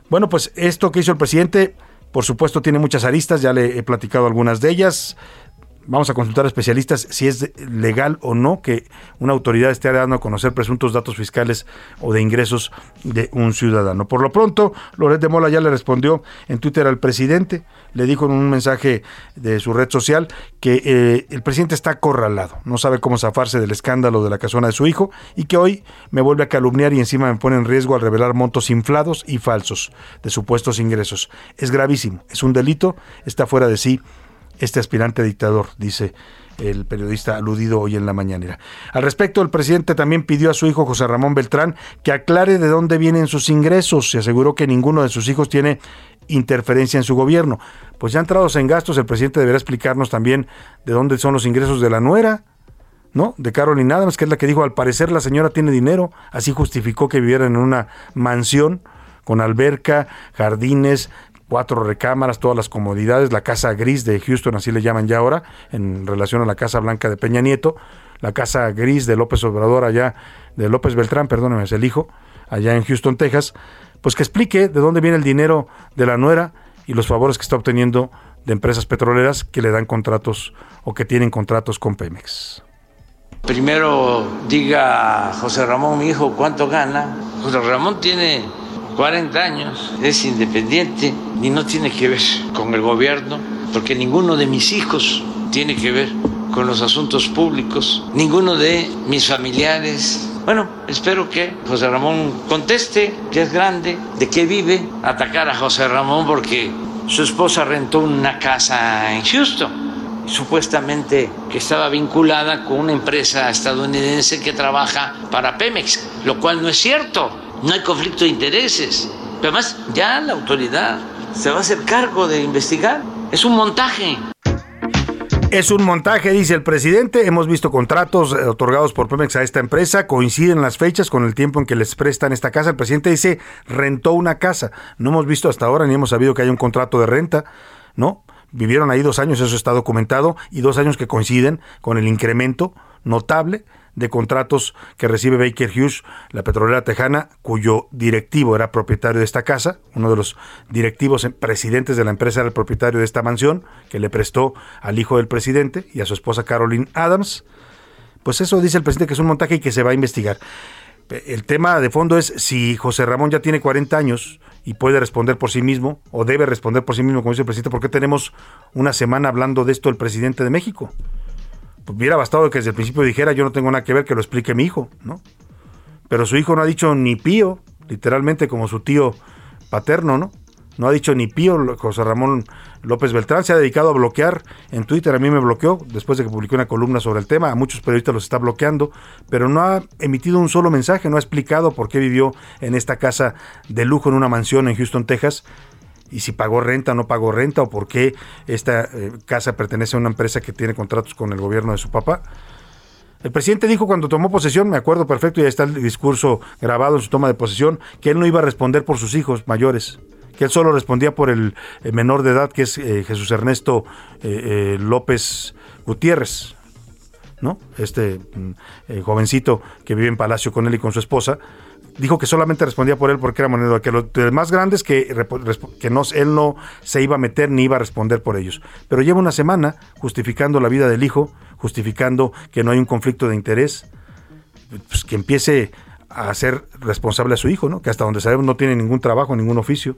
Bueno, pues esto que hizo el presidente, por supuesto, tiene muchas aristas, ya le he platicado algunas de ellas vamos a consultar a especialistas si es legal o no que una autoridad esté dando a conocer presuntos datos fiscales o de ingresos de un ciudadano. Por lo pronto, Loret de Mola ya le respondió en Twitter al presidente, le dijo en un mensaje de su red social que eh, el presidente está acorralado, no sabe cómo zafarse del escándalo de la casona de su hijo y que hoy me vuelve a calumniar y encima me pone en riesgo al revelar montos inflados y falsos de supuestos ingresos. Es gravísimo, es un delito, está fuera de sí este aspirante dictador, dice el periodista aludido hoy en la mañanera. Al respecto, el presidente también pidió a su hijo José Ramón Beltrán que aclare de dónde vienen sus ingresos. Se aseguró que ninguno de sus hijos tiene interferencia en su gobierno. Pues ya entrados en gastos, el presidente deberá explicarnos también de dónde son los ingresos de la nuera, ¿no? De Carolina Adams, que es la que dijo, al parecer la señora tiene dinero, así justificó que vivieran en una mansión con alberca, jardines, cuatro recámaras, todas las comodidades, la casa gris de Houston, así le llaman ya ahora, en relación a la casa blanca de Peña Nieto, la casa gris de López Obrador allá, de López Beltrán, perdóneme, es el hijo, allá en Houston, Texas, pues que explique de dónde viene el dinero de la nuera y los favores que está obteniendo de empresas petroleras que le dan contratos o que tienen contratos con Pemex. Primero diga José Ramón, mi hijo, cuánto gana. José Ramón tiene 40 años, es independiente y no tiene que ver con el gobierno, porque ninguno de mis hijos tiene que ver con los asuntos públicos, ninguno de mis familiares. Bueno, espero que José Ramón conteste, que es grande, de qué vive, atacar a José Ramón porque su esposa rentó una casa en Houston supuestamente que estaba vinculada con una empresa estadounidense que trabaja para Pemex, lo cual no es cierto, no hay conflicto de intereses. Pero además ya la autoridad se va a hacer cargo de investigar, es un montaje. Es un montaje, dice el presidente. Hemos visto contratos eh, otorgados por Pemex a esta empresa. Coinciden las fechas con el tiempo en que les prestan esta casa. El presidente dice, rentó una casa. No hemos visto hasta ahora ni hemos sabido que hay un contrato de renta, ¿no? Vivieron ahí dos años, eso está documentado, y dos años que coinciden con el incremento notable de contratos que recibe Baker Hughes, la petrolera tejana, cuyo directivo era propietario de esta casa, uno de los directivos presidentes de la empresa era el propietario de esta mansión, que le prestó al hijo del presidente y a su esposa Caroline Adams. Pues eso dice el presidente que es un montaje y que se va a investigar. El tema de fondo es si José Ramón ya tiene 40 años y puede responder por sí mismo, o debe responder por sí mismo, como dice el presidente, ¿por qué tenemos una semana hablando de esto el presidente de México? Hubiera bastado que desde el principio dijera yo no tengo nada que ver, que lo explique mi hijo, ¿no? Pero su hijo no ha dicho ni pío, literalmente como su tío paterno, ¿no? No ha dicho ni pío José Ramón López Beltrán, se ha dedicado a bloquear en Twitter, a mí me bloqueó después de que publiqué una columna sobre el tema, a muchos periodistas los está bloqueando, pero no ha emitido un solo mensaje, no ha explicado por qué vivió en esta casa de lujo en una mansión en Houston, Texas, y si pagó renta o no pagó renta o por qué esta eh, casa pertenece a una empresa que tiene contratos con el gobierno de su papá. El presidente dijo cuando tomó posesión, me acuerdo perfecto, y ahí está el discurso grabado en su toma de posesión, que él no iba a responder por sus hijos mayores, que él solo respondía por el eh, menor de edad, que es eh, Jesús Ernesto López Gutiérrez, ¿no? Este mm, jovencito que vive en Palacio con él y con su esposa dijo que solamente respondía por él porque era moneda, que los más grandes que, que no, él no se iba a meter ni iba a responder por ellos. Pero lleva una semana justificando la vida del hijo, justificando que no hay un conflicto de interés, pues que empiece a ser responsable a su hijo, ¿no? que hasta donde sabemos no tiene ningún trabajo, ningún oficio.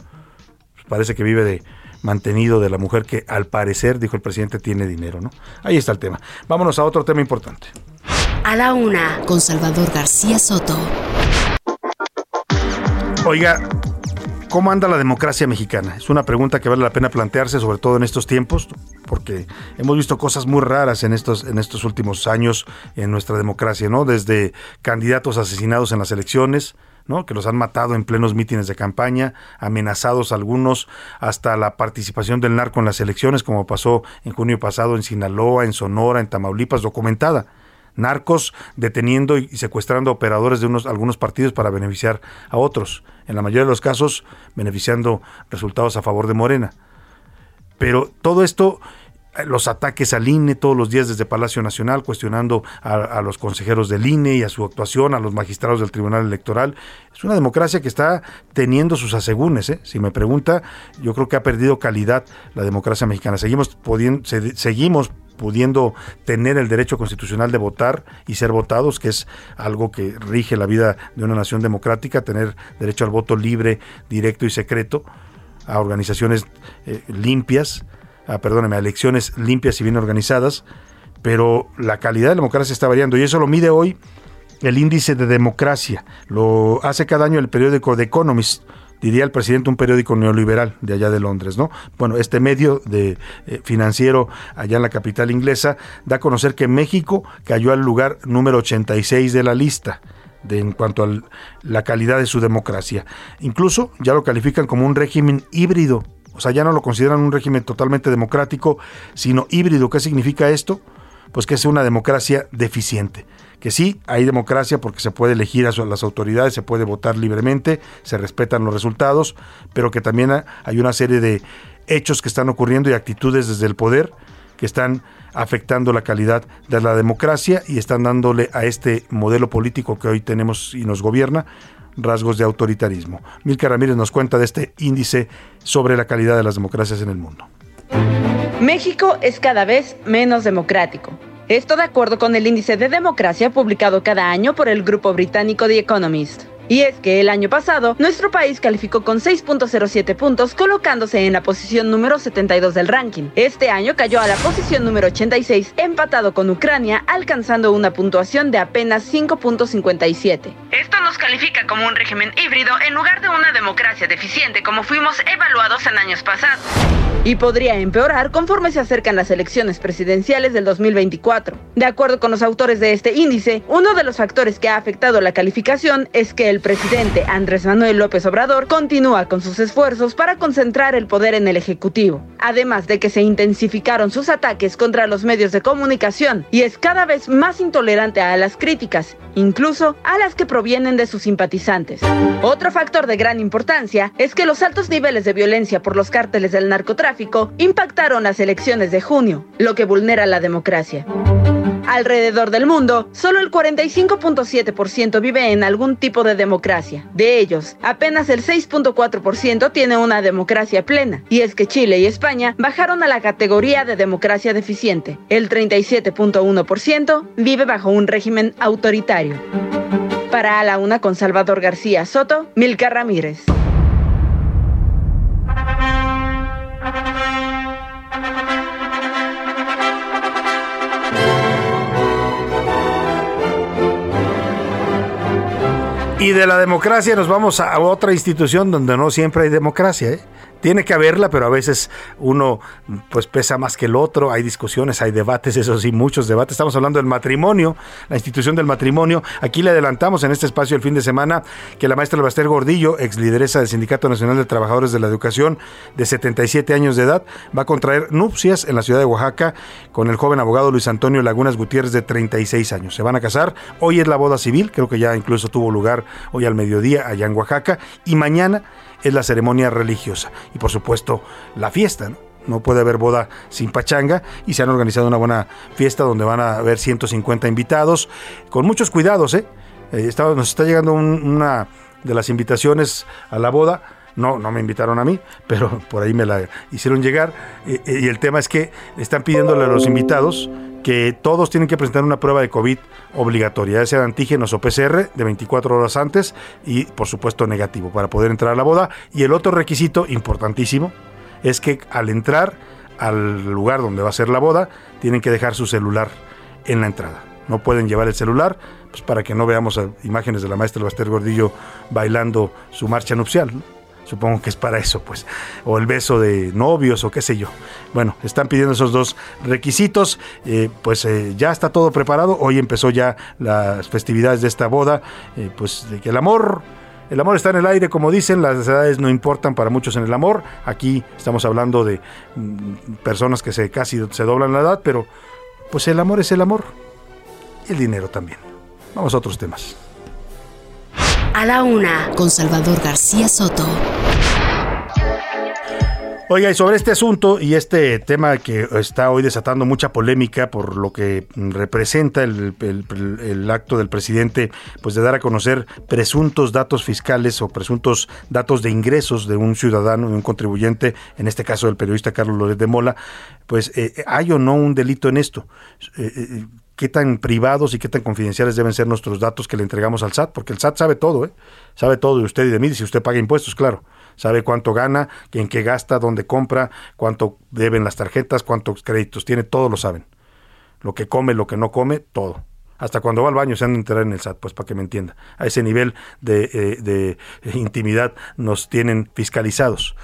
Pues parece que vive de mantenido de la mujer que al parecer, dijo el presidente, tiene dinero. ¿no? Ahí está el tema. Vámonos a otro tema importante. A la una, con Salvador García Soto. Oiga, ¿cómo anda la democracia mexicana? Es una pregunta que vale la pena plantearse, sobre todo en estos tiempos, porque hemos visto cosas muy raras en estos, en estos últimos años en nuestra democracia, ¿no? Desde candidatos asesinados en las elecciones, ¿no? que los han matado en plenos mítines de campaña, amenazados algunos, hasta la participación del narco en las elecciones, como pasó en junio pasado en Sinaloa, en Sonora, en Tamaulipas, documentada narcos deteniendo y secuestrando operadores de unos, algunos partidos para beneficiar a otros, en la mayoría de los casos beneficiando resultados a favor de Morena. Pero todo esto, eh, los ataques al INE todos los días desde Palacio Nacional, cuestionando a, los consejeros del INE y a su actuación, a los magistrados del Tribunal Electoral, es una democracia que está teniendo sus asegúnes. ¿eh? Si me pregunta, yo creo que ha perdido calidad la democracia mexicana. Seguimos, pudiendo, seguimos pudiendo tener el derecho constitucional de votar y ser votados, que es algo que rige la vida de una nación democrática, tener derecho al voto libre, directo y secreto, a organizaciones eh, limpias, a, perdóneme, a elecciones limpias y bien organizadas, pero la calidad de la democracia está variando y eso lo mide hoy el índice de democracia. Lo hace cada año el periódico The Economist diría el presidente, un periódico neoliberal de allá de Londres, ¿no? Bueno, este medio de eh, financiero allá en la capital inglesa da a conocer que México cayó al lugar número 86 de la lista. De, en cuanto a la calidad de su democracia. Incluso ya lo califican como un régimen híbrido, o sea, ya no lo consideran un régimen totalmente democrático, sino híbrido. ¿Qué significa esto? Pues que es una democracia deficiente que sí, hay democracia porque se puede elegir a las autoridades, se puede votar libremente, se respetan los resultados, pero que también hay una serie de hechos que están ocurriendo y actitudes desde el poder que están afectando la calidad de la democracia y están dándole a este modelo político que hoy tenemos y nos gobierna rasgos de autoritarismo. Milka Ramírez nos cuenta de este índice sobre la calidad de las democracias en el mundo. México es cada vez menos democrático. Esto de acuerdo con el índice de democracia publicado cada año por el grupo británico The Economist. Y es que el año pasado, nuestro país calificó con 6.07 puntos, colocándose en la posición número 72 del ranking. Este año cayó a la posición número 86, empatado con Ucrania, alcanzando una puntuación de apenas 5.57. Esto nos califica como un régimen híbrido en lugar de una democracia deficiente como fuimos evaluados en años pasados. Y podría empeorar conforme se acercan las elecciones presidenciales del 2024. De acuerdo con los autores de este índice, uno de los factores que ha afectado la calificación es que el presidente Andrés Manuel López Obrador continúa con sus esfuerzos para concentrar el poder en el Ejecutivo, además de que se intensificaron sus ataques contra los medios de comunicación y es cada vez más intolerante a las críticas, incluso a las que provienen de sus simpatizantes. Otro factor de gran importancia es que los altos niveles de violencia por los cárteles del narcotráfico impactaron las elecciones de junio, lo que vulnera la democracia. Alrededor del mundo, solo el 45.7% vive en algún tipo de democracia. De ellos, apenas el 6.4% tiene una democracia plena. Y es que Chile y España bajaron a la categoría de democracia deficiente. El 37.1% vive bajo un régimen autoritario. Para A la Una con Salvador García Soto, Milka Ramírez. Y de la democracia nos vamos a otra institución donde no siempre hay democracia. ¿eh? Tiene que haberla, pero a veces uno pues pesa más que el otro, hay discusiones, hay debates, eso sí, muchos debates. Estamos hablando del matrimonio, la institución del matrimonio. Aquí le adelantamos en este espacio el fin de semana que la maestra Baster Gordillo, ex lideresa del Sindicato Nacional de Trabajadores de la Educación, de 77 años de edad, va a contraer nupcias en la ciudad de Oaxaca con el joven abogado Luis Antonio Lagunas Gutiérrez de 36 años. Se van a casar, hoy es la boda civil, creo que ya incluso tuvo lugar hoy al mediodía allá en Oaxaca, y mañana es la ceremonia religiosa y por supuesto la fiesta, ¿no? No puede haber boda sin pachanga y se han organizado una buena fiesta donde van a haber 150 invitados, con muchos cuidados, ¿eh? eh nos está llegando una de las invitaciones a la boda. No, no me invitaron a mí, pero por ahí me la hicieron llegar. Eh, eh, y el tema es que están pidiéndole a los invitados que todos tienen que presentar una prueba de COVID obligatoria, ya sea de antígenos o PCR de 24 horas antes y por supuesto negativo para poder entrar a la boda. Y el otro requisito importantísimo es que al entrar al lugar donde va a ser la boda, tienen que dejar su celular en la entrada. No pueden llevar el celular pues para que no veamos imágenes de la maestra Baster Gordillo bailando su marcha nupcial. Supongo que es para eso, pues. O el beso de novios o qué sé yo. Bueno, están pidiendo esos dos requisitos. Eh, pues eh, ya está todo preparado. Hoy empezó ya las festividades de esta boda. Eh, pues de que el amor... El amor está en el aire, como dicen, las edades no importan para muchos en el amor. Aquí estamos hablando de mm, personas que se casi se doblan la edad, pero pues el amor es el amor. Y el dinero también. Vamos a otros temas. A la una, con Salvador García Soto. Oiga, y sobre este asunto y este tema que está hoy desatando mucha polémica por lo que representa el, acto del presidente, pues de dar a conocer presuntos datos fiscales o presuntos datos de ingresos de un ciudadano, de un contribuyente, en este caso del periodista Carlos López de Mola, pues eh, ¿hay o no un delito en esto? Eh, eh, qué tan privados y qué tan confidenciales deben ser nuestros datos que le entregamos al SAT, porque el SAT sabe todo, ¿eh? sabe todo de usted y de mí, si usted paga impuestos, claro, sabe cuánto gana, en qué gasta, dónde compra, cuánto deben las tarjetas, cuántos créditos tiene, todo lo saben. Lo que come, lo que no come, todo. Hasta cuando va al baño se han de enterar en el SAT, pues para que me entienda. A ese nivel de, eh, de intimidad nos tienen fiscalizados.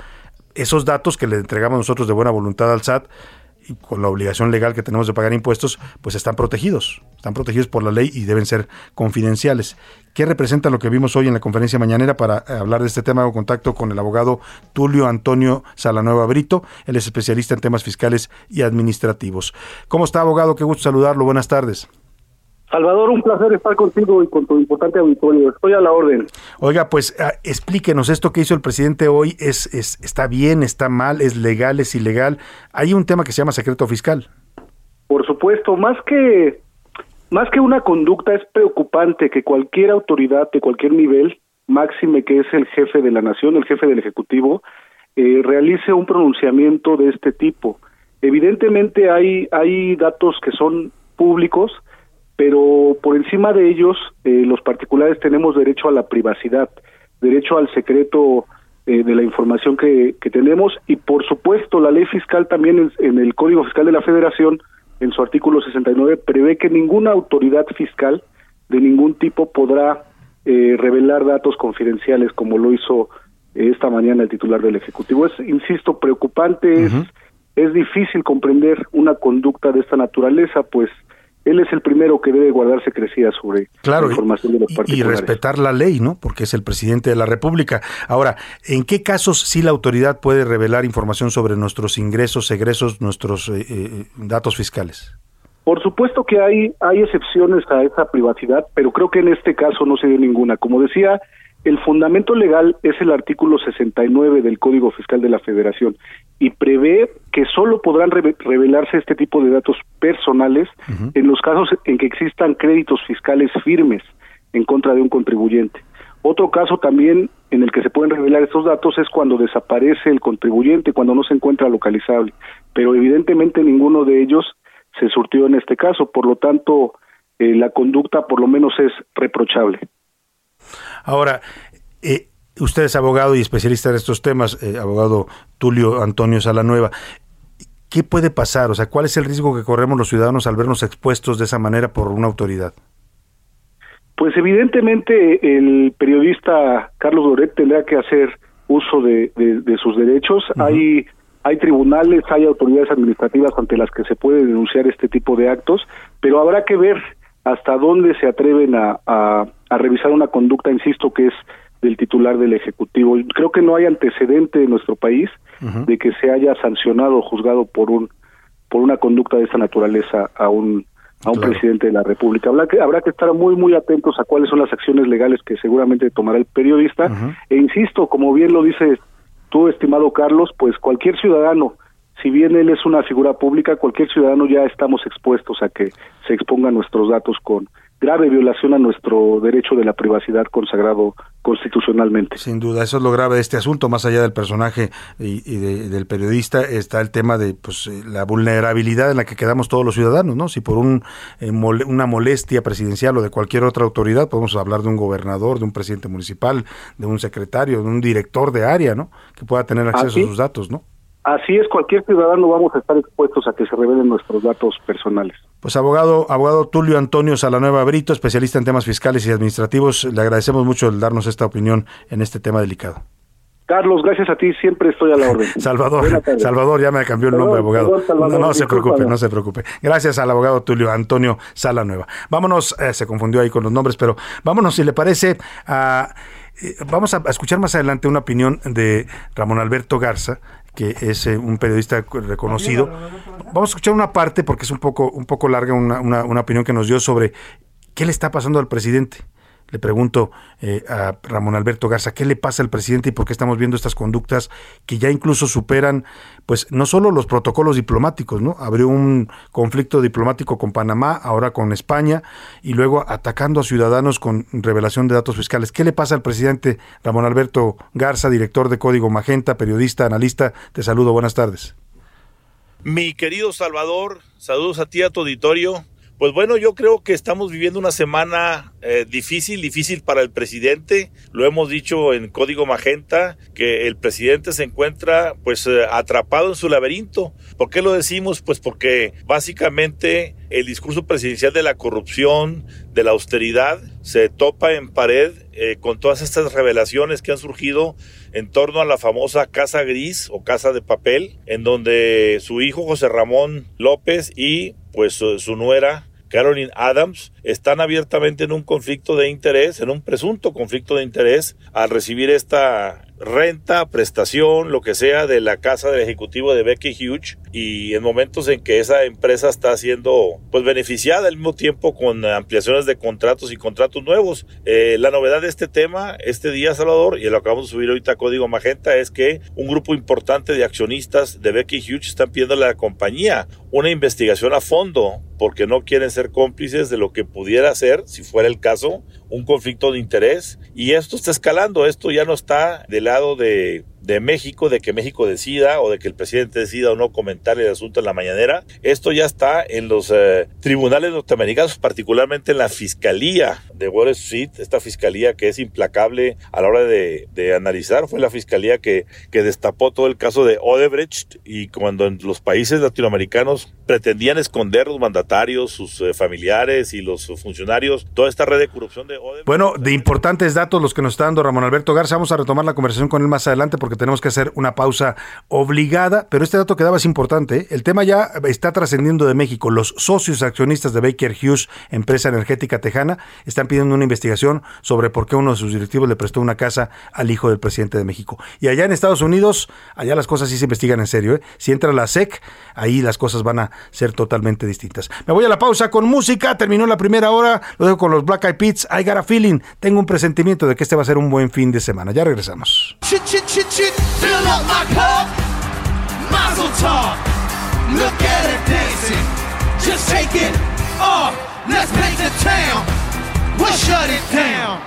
Esos datos que le entregamos nosotros de buena voluntad al SAT, y con la obligación legal que tenemos de pagar impuestos, pues están protegidos, están protegidos por la ley y deben ser confidenciales. ¿Qué representa lo que vimos hoy en la conferencia mañanera para eh, hablar de este tema? Hago contacto con el abogado Tulio Antonio Salanueva Brito, él es especialista en temas fiscales y administrativos. ¿Cómo está, abogado? Qué gusto saludarlo, buenas tardes. Salvador, un placer estar contigo y con tu importante auditorio. Estoy a la orden. Oiga, pues ah, explíquenos, esto que hizo el presidente hoy es, es está bien, está mal, es legal, es ilegal. Hay un tema que se llama secreto fiscal. Por supuesto, más que más que una conducta es preocupante que cualquier autoridad de cualquier nivel, máxime que es el jefe de la nación, el jefe del ejecutivo, eh, realice un pronunciamiento de este tipo. Evidentemente hay hay datos que son públicos pero por encima de ellos eh, los particulares tenemos derecho a la privacidad, derecho al secreto eh, de la información que, que, tenemos y por supuesto la ley fiscal también en, el Código Fiscal de la Federación en su artículo 69 prevé que ninguna autoridad fiscal de ningún tipo podrá eh, revelar datos confidenciales como lo hizo esta mañana el titular del Ejecutivo. Es, insisto, preocupante, es, es difícil comprender una conducta de esta naturaleza, pues él es el primero que debe guardarse crecida sobre la información de los particulares. Y respetar la ley, ¿no? Porque es el presidente de la República. Ahora, ¿en qué casos sí la autoridad puede revelar información sobre nuestros ingresos, egresos, nuestros eh, eh, datos fiscales? Por supuesto que hay, hay excepciones a esa privacidad, pero creo que en este caso no se dio ninguna. Como decía, el fundamento legal es el artículo 69 del Código Fiscal de la Federación y prevé que solo podrán revelarse este tipo de datos personales en los casos en que existan créditos fiscales firmes en contra de un contribuyente. Otro caso también en el que se pueden revelar estos datos es cuando desaparece el contribuyente, cuando no se encuentra localizable, pero evidentemente ninguno de ellos se surtió en este caso, por lo tanto eh, la conducta por lo menos es reprochable. Ahora, eh, usted es abogado y especialista en estos temas, eh, abogado Tulio Antonio Salanueva. ¿Qué puede pasar? O sea, ¿cuál es el riesgo que corremos los ciudadanos al vernos expuestos de esa manera por una autoridad? Pues evidentemente el periodista Carlos Doret tendrá que hacer uso de, sus derechos. Hay hay tribunales, hay autoridades administrativas ante las que se puede denunciar este tipo de actos, pero habrá que ver hasta dónde se atreven a, a, revisar una conducta, insisto, que es del titular del Ejecutivo. Creo que no hay antecedente en nuestro país de que se haya sancionado o juzgado por un por una conducta de esta naturaleza a un a un presidente de la República. Habrá que, habrá que estar muy, muy atentos a cuáles son las acciones legales que seguramente tomará el periodista. E insisto, como bien lo dice tú, estimado Carlos, pues cualquier ciudadano si bien él es una figura pública, cualquier ciudadano ya estamos expuestos a que se expongan nuestros datos con grave violación a nuestro derecho de la privacidad consagrado constitucionalmente. Sin duda, eso es lo grave de este asunto, más allá del personaje y, del periodista, está el tema de pues, eh, la vulnerabilidad en la que quedamos todos los ciudadanos, ¿no? Si por un, eh, una molestia presidencial o de cualquier otra autoridad, podemos hablar de un gobernador, de un presidente municipal, de un secretario, de un director de área, ¿no? Que pueda tener acceso a sus datos, ¿no? Así es, cualquier ciudadano vamos a estar expuestos a que se revelen nuestros datos personales. Pues abogado, abogado Tulio Antonio Salanueva Brito, especialista en temas fiscales y administrativos, le agradecemos mucho el darnos esta opinión en este tema delicado. Carlos, gracias a ti, siempre estoy a la orden. Salvador, Salvador, ya me cambió el nombre, abogado. no, se preocupe, no se preocupe. Gracias al abogado Tulio Antonio Salanueva. Vámonos, eh, se confundió ahí con los nombres, pero vámonos, si le parece, a, eh, vamos a escuchar más adelante una opinión de Ramón Alberto Garza, que es eh, un periodista reconocido. Vamos a escuchar una parte porque es un poco, un poco larga una, una opinión que nos dio sobre qué le está pasando al presidente le pregunto eh, a Ramón Alberto Garza, ¿qué le pasa al presidente y por qué estamos viendo estas conductas que ya incluso superan, pues no solo los protocolos diplomáticos, ¿no? Abrió un conflicto diplomático con Panamá, ahora con España, y luego atacando a ciudadanos con revelación de datos fiscales. ¿Qué le pasa al presidente Ramón Alberto Garza, director de Código Magenta, periodista, analista? Te saludo, buenas tardes. Mi querido Salvador, saludos a ti, a tu auditorio. Pues bueno, yo creo que estamos viviendo una semana eh, difícil, difícil para el presidente. Lo hemos dicho en Código Magenta, que el presidente se encuentra pues eh, atrapado en su laberinto. ¿Por qué lo decimos? Pues porque básicamente el discurso presidencial de la corrupción, de la austeridad, se topa en pared eh, con todas estas revelaciones que han surgido en torno a la famosa Casa Gris o Casa de Papel, en donde su hijo José Ramón López y pues su, nuera Caroline Adams están abiertamente en un conflicto de interés, en un presunto conflicto de interés al recibir esta renta, prestación, lo que sea de la casa del ejecutivo de Becky Hughes y en momentos en que esa empresa está siendo pues beneficiada al mismo tiempo con ampliaciones de contratos y contratos nuevos. Eh, la novedad de este tema este día, Salvador, y lo acabamos de subir ahorita a Código Magenta, es que un grupo importante de accionistas de Becky Hughes están pidiendo a la compañía una investigación a fondo porque no quieren ser cómplices de lo que pudiera ser, si fuera el caso, un conflicto de interés. Y esto está escalando, esto ya no está del lado de de México, de que México decida o de que el presidente decida o no comentar el asunto en la mañanera. Esto ya está en los eh, tribunales norteamericanos, particularmente en la fiscalía de Wall Street, esta fiscalía que es implacable a la hora de, de analizar. Fue la fiscalía que, que destapó todo el caso de Odebrecht y cuando en los países latinoamericanos pretendían esconder los mandatarios, sus eh, familiares y los funcionarios, toda esta red de corrupción de Odebrecht. Bueno, de importantes datos los que nos está dando Ramón Alberto Garza. Vamos a retomar la conversación con él más adelante porque tenemos que hacer una pausa obligada, pero este dato que daba es importante. ¿eh? El tema ya está trascendiendo de México. Los socios accionistas de Baker Hughes, empresa energética tejana, están pidiendo una investigación sobre por qué uno de sus directivos le prestó una casa al hijo del presidente de México. Y allá en Estados Unidos, allá las cosas sí se investigan en serio. ¿eh? Si entra la SEC, ahí las cosas van a ser totalmente distintas. Me voy a la pausa con música. Terminó la primera hora. Lo dejo con los Black Eyed Peas. I got a feeling. Tengo un presentimiento de que este va a ser un buen fin de semana. Ya regresamos. Fill up my cup, mazel tov. Look at it dancing, just take it off. Let's paint the town, we'll shut it down.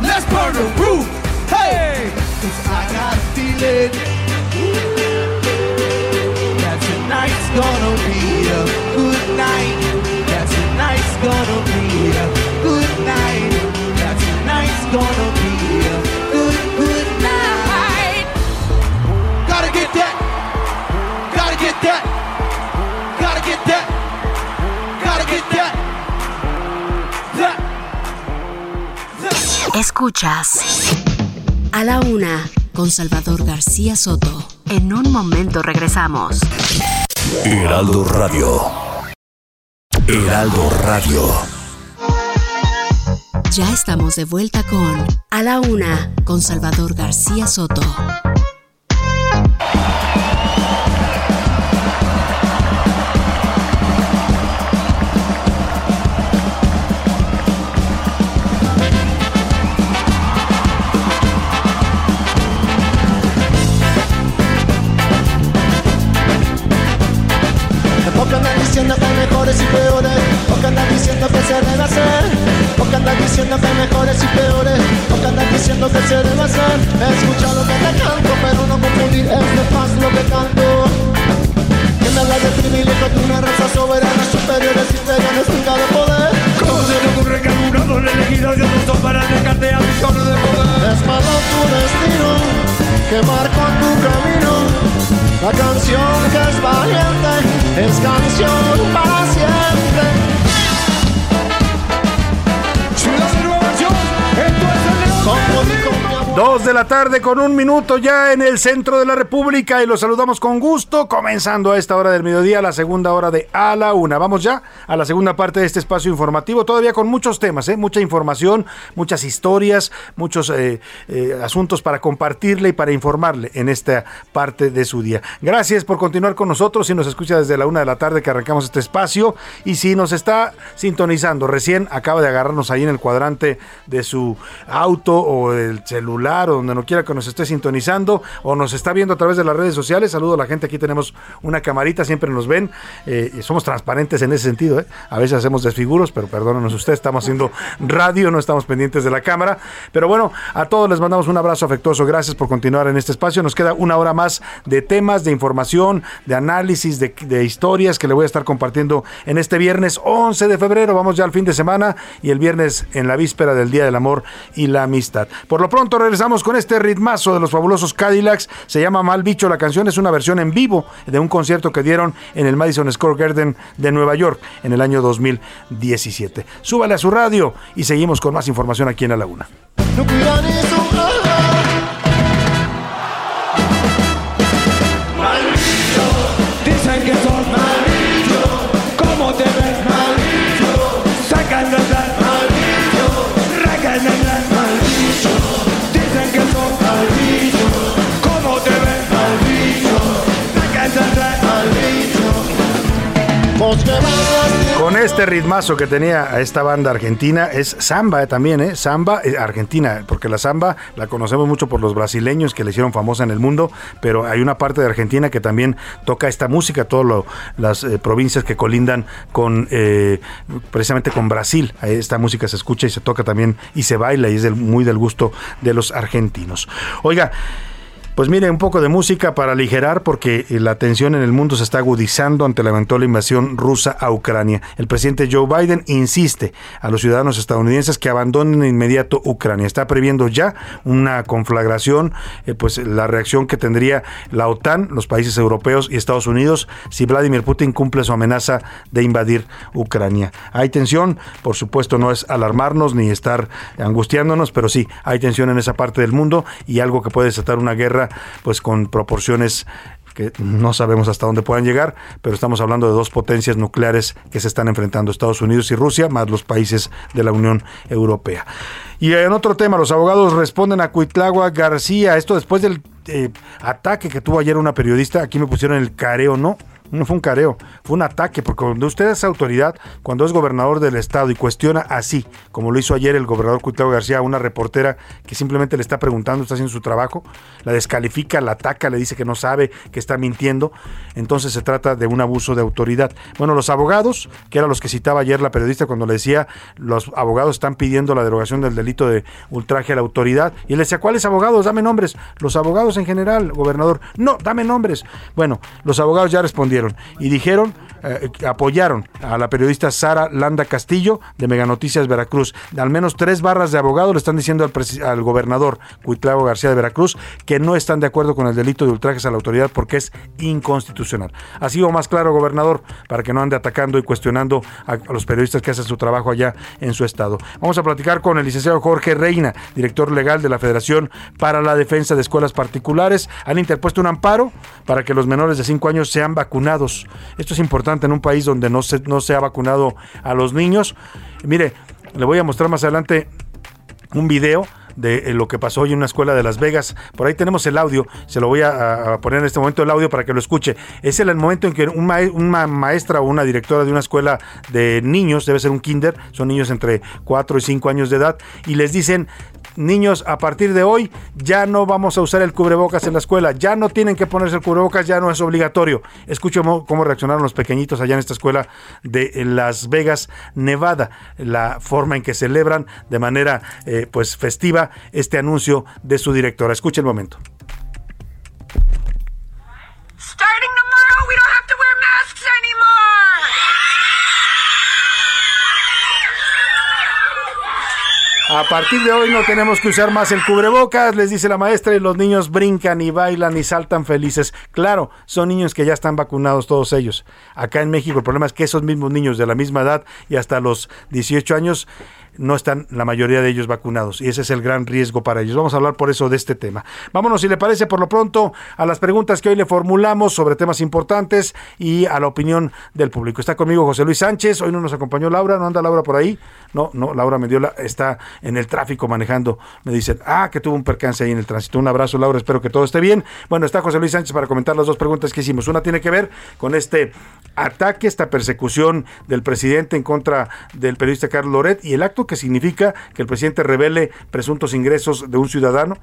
Let's burn the roof, hey! Cause I got a feeling that tonight's gonna be a good night. That tonight's gonna be a good night. That tonight's gonna Escuchas a la una con Salvador García Soto. En un momento regresamos. Heraldo Radio. Heraldo Radio. Ya estamos de vuelta con A la una con Salvador García Soto. Se debe hacer. Diciendo que hay mejores y peores. Porque andan diciendo que se debe hacer. Escucha lo que te canto Pero no confundir es de paz lo que canto. Que me habla de privilegio de una raza soberana Superiores inferiores nunca de poder. ¿Cómo se le ocurre que un lado le elegido de otros dos para dejarte a visiones de poder? Es malo tu destino Que marca tu camino. La canción que es valiente Es canción para siempre es el Dos de la tarde con un minuto ya en el centro de la República y los saludamos con gusto, comenzando a esta hora del mediodía, la segunda hora de A la Una. Vamos ya a la segunda parte de este espacio informativo, todavía con muchos temas, ¿eh? mucha información, muchas historias, muchos eh, eh, asuntos para compartirle y para informarle en esta parte de su día. Gracias por continuar con nosotros, si nos escucha desde la una de la tarde que arrancamos este espacio y si nos está sintonizando, recién acaba de agarrarnos ahí en el cuadrante de su auto o del celular o donde no quiera que nos esté sintonizando o nos está viendo a través de las redes sociales. Saludo a la gente, aquí tenemos una camarita, siempre nos ven. eh, somos transparentes en ese sentido. ¿eh? A veces hacemos desfiguros, pero perdónenos usted, estamos haciendo radio, no estamos pendientes de la cámara. Pero bueno, a todos les mandamos un abrazo afectuoso. Gracias por continuar en este espacio. Nos queda una hora más de temas, de información, de análisis, de, de historias que le voy a estar compartiendo en este viernes 11 de febrero. Vamos ya al fin de semana y el viernes en la víspera del Día del Amor y la Amistad. Por lo pronto regresamos con este ritmazo de los fabulosos Cadillacs. Se llama Mal Bicho. La canción es una versión en vivo de un concierto que dieron en el Madison Square Garden de Nueva York en el año 2017. Súbale a su radio y seguimos con más información aquí en la Una. No este ritmazo que tenía esta banda argentina, es samba eh, también, ¿eh? Samba eh, argentina, porque la samba la conocemos mucho por los brasileños que le hicieron famosa en el mundo, pero hay una parte de Argentina que también toca esta música, todas las eh, provincias que colindan con precisamente con Brasil. Esta música se escucha y se toca también y se baila y es muy del gusto de los argentinos. Oiga, pues mire, un poco de música para aligerar porque eh, la tensión en el mundo se está agudizando ante la eventual invasión rusa a Ucrania. El presidente Joe Biden insiste a los ciudadanos estadounidenses que abandonen inmediato Ucrania. Está previendo ya una conflagración, eh, pues la reacción que tendría la OTAN, los países europeos y Estados Unidos si Vladimir Putin cumple su amenaza de invadir Ucrania. Hay tensión, por supuesto no es alarmarnos ni estar angustiándonos, pero sí, hay tensión en esa parte del mundo y algo que puede desatar una guerra pues con proporciones que no sabemos hasta dónde puedan llegar, pero estamos hablando de dos potencias nucleares que se están enfrentando, Estados Unidos y Rusia, más los países de la Unión Europea. Y en otro tema, los abogados responden a Cuitlagua García, esto después del eh, ataque que tuvo ayer una periodista, aquí me pusieron el careo, ¿no? No fue un careo, fue un ataque, porque cuando usted es autoridad, cuando es gobernador del estado y cuestiona así, como lo hizo ayer el gobernador Cuitlagua García una reportera que simplemente le está preguntando, está haciendo su trabajo, la descalifica, la ataca, le dice que no sabe, que está mintiendo, entonces se trata de un abuso de autoridad. Bueno, los abogados, que eran los que citaba ayer la periodista cuando le decía, los abogados están pidiendo la derogación del delito de ultraje a la autoridad, y él decía, ¿cuáles abogados? Dame nombres. Los abogados en general, gobernador. No, dame nombres. Bueno, los abogados ya respondieron y dijeron, eh, apoyaron a la periodista Sara Landa Castillo de Mega Noticias Veracruz. Al menos tres barras de abogados le están diciendo al, al gobernador Cuitlavo García de Veracruz que no están de acuerdo con el delito de ultrajes a la autoridad porque es inconstitucional. Así o más claro, gobernador, para que no ande atacando y cuestionando a, a los periodistas que hacen su trabajo allá en su estado. Vamos a platicar con el licenciado Jorge Reina, director legal de la Federación para la Defensa de Escuelas Particulares. Han interpuesto un amparo para que los menores de 5 años sean vacunados. Esto es importante en un país donde no se, no se ha vacunado a los niños. Mire, le voy a mostrar más adelante un video de eh, lo que pasó hoy en una escuela de Las Vegas. Por ahí tenemos el audio, se lo voy a, poner en este momento el audio para que lo escuche. Es el, momento en que una maestra o una directora de una escuela de niños, debe ser un kinder, son niños entre 4 y 5 años de edad, y les dicen, niños, a partir de hoy ya no vamos a usar el cubrebocas en la escuela, ya no tienen que ponerse el cubrebocas, ya no es obligatorio. Escucho mo- cómo reaccionaron los pequeñitos allá en esta escuela de Las Vegas, Nevada, la forma en que celebran de manera eh, pues festiva este anuncio de su directora. Escuche el momento. Starting tomorrow, we don't have to wear masks anymore. A partir de hoy no tenemos que usar más el cubrebocas, les dice la maestra, y los niños brincan y bailan y saltan felices. Claro, son niños que ya están vacunados todos ellos. Acá en México el problema es que esos mismos niños de la misma edad y hasta los 18 años no están la mayoría de ellos vacunados y ese es el gran riesgo para ellos. Vamos a hablar por eso de este tema. Vámonos, si le parece, por lo pronto a las preguntas que hoy le formulamos sobre temas importantes y a la opinión del público. Está conmigo José Luis Sánchez, hoy no nos acompañó Laura, ¿no anda Laura por ahí? No, no, Laura Mendiola está en el tráfico manejando. Me dicen, ah, que tuvo un percance ahí en el tránsito. Un abrazo, Laura, espero que todo esté bien. Bueno, está José Luis Sánchez para comentar las dos preguntas que hicimos. Una tiene que ver con este ataque, esta persecución del presidente en contra del periodista Carlos Loret y el acto que significa que el presidente revele presuntos ingresos de un ciudadano.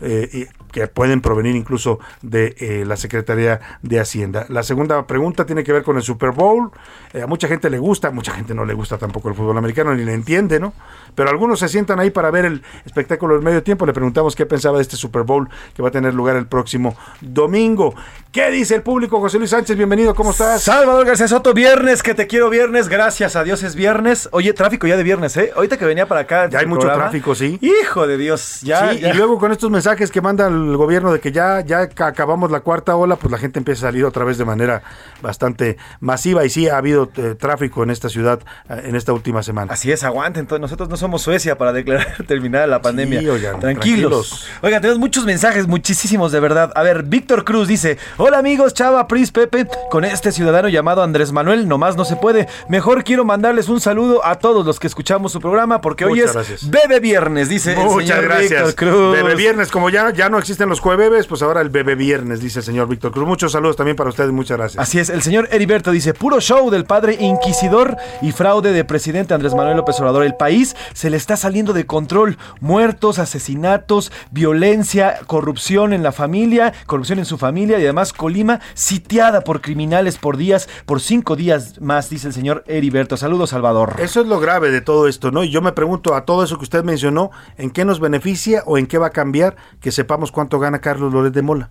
Eh, y que pueden provenir incluso de eh, la Secretaría de Hacienda. La segunda pregunta tiene que ver con el Super Bowl. Eh, a mucha gente le gusta, a mucha gente no le gusta tampoco el fútbol americano, ni le entiende, ¿no? Pero algunos se sientan ahí para ver el espectáculo del medio tiempo. Le preguntamos qué pensaba de este Super Bowl que va a tener lugar el próximo domingo. ¿Qué dice el público? José Luis Sánchez, bienvenido, ¿cómo estás? Salvador García Soto, viernes, que te quiero viernes, gracias a Dios es viernes. Oye, tráfico ya de viernes, ¿eh? Ahorita que venía para acá. Ya hay mucho tráfico, sí. Hijo de Dios, ya. Sí, ya. y luego con estos mensajes que manda el gobierno de que ya, ya ca- acabamos la cuarta ola, pues la gente empieza a salir otra vez de manera bastante masiva y sí ha habido eh, tráfico en esta ciudad eh, en esta última semana. Así es, aguanten, entonces nosotros no somos Suecia para declarar terminada la pandemia. oigan, tranquilos. tranquilos. Oigan, tenemos muchos mensajes, muchísimos de verdad. A ver, Víctor Cruz dice: Hola amigos, Chava, Pris, Pepe. Con este ciudadano llamado Andrés Manuel, nomás no se puede. Mejor quiero mandarles un saludo a todos los que escuchamos su programa, porque hoy es gracias. Bebe Viernes, dice el Muchas señor gracias. Víctor Cruz. Bebe Viernes, como ya, ya no existen los jueves, pues ahora el Bebe Viernes, dice el señor Víctor Cruz. Muchos saludos también para ustedes, muchas gracias. Así es, el señor Heriberto dice, puro show del padre inquisidor y fraude de presidente Andrés Manuel López Obrador. El país se le está saliendo de control. Muertos, asesinatos, violencia, corrupción en la familia, corrupción en su familia y además Colima sitiada por criminales por días, por cinco días más, dice el señor Heriberto. Saludos, Salvador. Eso es lo grave de todo esto, ¿no? Y yo me pregunto a todo eso que usted mencionó, ¿en qué nos beneficia o en qué va a cambiar que sepamos cuánto gana Carlos Loret de Mola?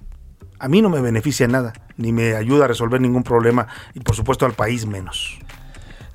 A mí no me beneficia en nada, ni me ayuda a resolver ningún problema y por supuesto al país menos.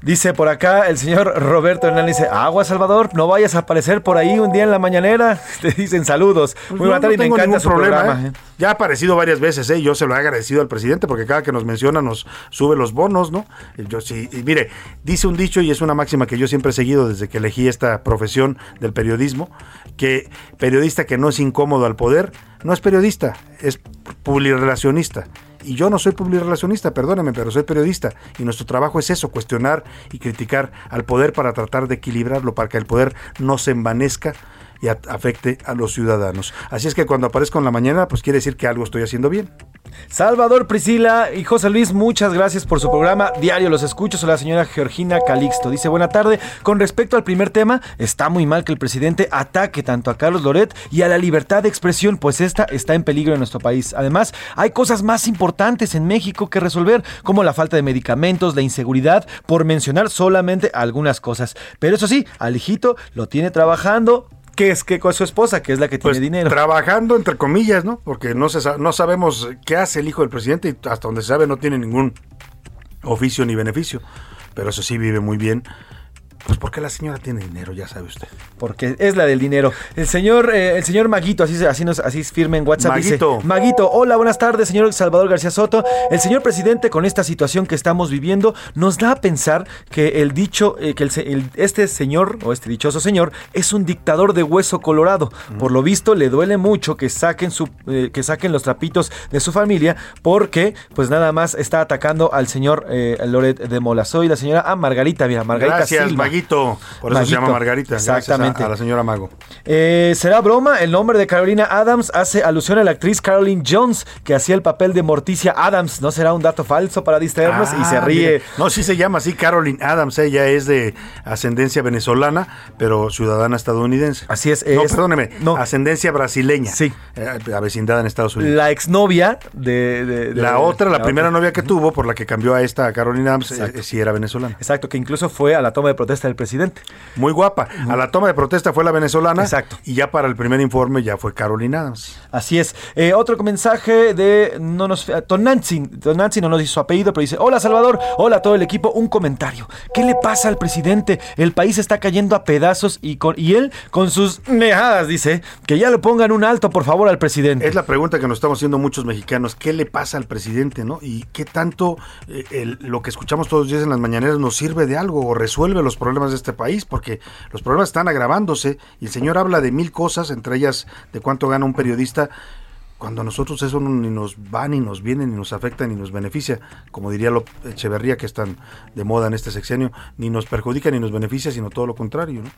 Dice por acá el señor Roberto Hernández, dice, agua Salvador, no vayas a aparecer por ahí un día en la mañanera. Te dicen saludos. Pues Muy no, buena tarde no y me encanta su problema, programa. ¿eh? ¿eh? Ya ha aparecido varias veces, ¿eh? Yo se lo he agradecido al presidente porque cada que nos menciona nos sube los bonos, ¿no? Yo sí, y mire, dice un dicho y es una máxima que yo siempre he seguido desde que elegí esta profesión del periodismo, que periodista que no es incómodo al poder, no es periodista, es publirelacionista. Y yo no soy publirelacionista, perdóneme, pero soy periodista. Y nuestro trabajo es eso, cuestionar y criticar al poder para tratar de equilibrarlo, para que el poder no se envanezca y afecte a los ciudadanos. Así es que cuando aparezco en la mañana, pues quiere decir que algo estoy haciendo bien. Salvador Priscila y José Luis, muchas gracias por su programa. Diario los escucho. Soy la señora Georgina Calixto. Dice, buena tarde. Con respecto al primer tema, está muy mal que el presidente ataque tanto a Carlos Loret y a la libertad de expresión, pues esta está en peligro en nuestro país. Además, hay cosas más importantes en México que resolver, como la falta de medicamentos, la inseguridad, por mencionar solamente algunas cosas. Pero eso sí, al lo tiene trabajando. Que es que con su esposa, que es la que Pues tiene dinero? trabajando entre comillas, ¿no? Porque no se no sabemos qué hace el hijo del presidente y hasta donde se sabe no tiene ningún oficio ni beneficio. Pero eso sí vive muy bien. Pues porque la señora tiene dinero, ya sabe usted. Porque es la del dinero. El señor, eh, el señor Maguito, así, así, nos, así es firme en WhatsApp. Maguito. Dice, Maguito, hola, buenas tardes, señor Salvador García Soto. El señor presidente, con esta situación que estamos viviendo, nos da a pensar que el dicho, eh, que el se- el- este señor, o este dichoso señor, es un dictador de hueso colorado. Por lo visto, le duele mucho que saquen, su, eh, que saquen los trapitos de su familia, porque, pues nada más está atacando al señor Loret de Mola. Soy la señora ah, Margarita, mira, Margarita Gracias, Silva. Maguito. Por eso se llama Margarita. Exactamente. A, a la señora Mago. Eh, ¿Será broma? El nombre de Carolina Adams hace alusión a la actriz Caroline Jones, que hacía el papel de Morticia Adams. ¿No será un dato falso para distraernos? y se Ah, ríe. mire. No, sí se llama así Caroline Adams. Ella es de ascendencia venezolana, pero ciudadana estadounidense. Así es. No, es- perdóneme. Ascendencia brasileña. Sí. Eh, avecindada en Estados Unidos. La exnovia de, de- de- La otra, la, la primera otra. novia que tuvo, por la que cambió a esta Carolina Adams, eh, sí era venezolana. Exacto, que incluso fue a la toma de protesta del presidente. Muy guapa. A la toma de protesta fue la venezolana. Exacto. Y ya para el primer informe ya fue Carolina. Así es. Eh, otro mensaje de no nos, Tonantzin. Tonantzin no nos dice su apellido, pero dice: Hola Salvador, hola a todo el equipo. Un comentario. ¿Qué le pasa al presidente? El país está cayendo a pedazos y, con, y él, con sus nejadas, dice que ya le pongan un alto, por favor, al presidente. Es la pregunta que nos estamos haciendo muchos mexicanos. ¿Qué le pasa al presidente, no? Y qué tanto eh, el- lo que escuchamos todos los días en las mañaneras nos sirve de algo o resuelve los problemas de este país, porque los problemas están agravándose y el señor habla de mil cosas, entre ellas de cuánto gana un periodista. Cuando a nosotros eso ni nos va, ni nos viene, ni nos afecta, ni nos beneficia, como diría lo Echeverría, que es tan de moda en este sexenio, ni nos perjudica ni nos beneficia, sino todo lo contrario. ¿no?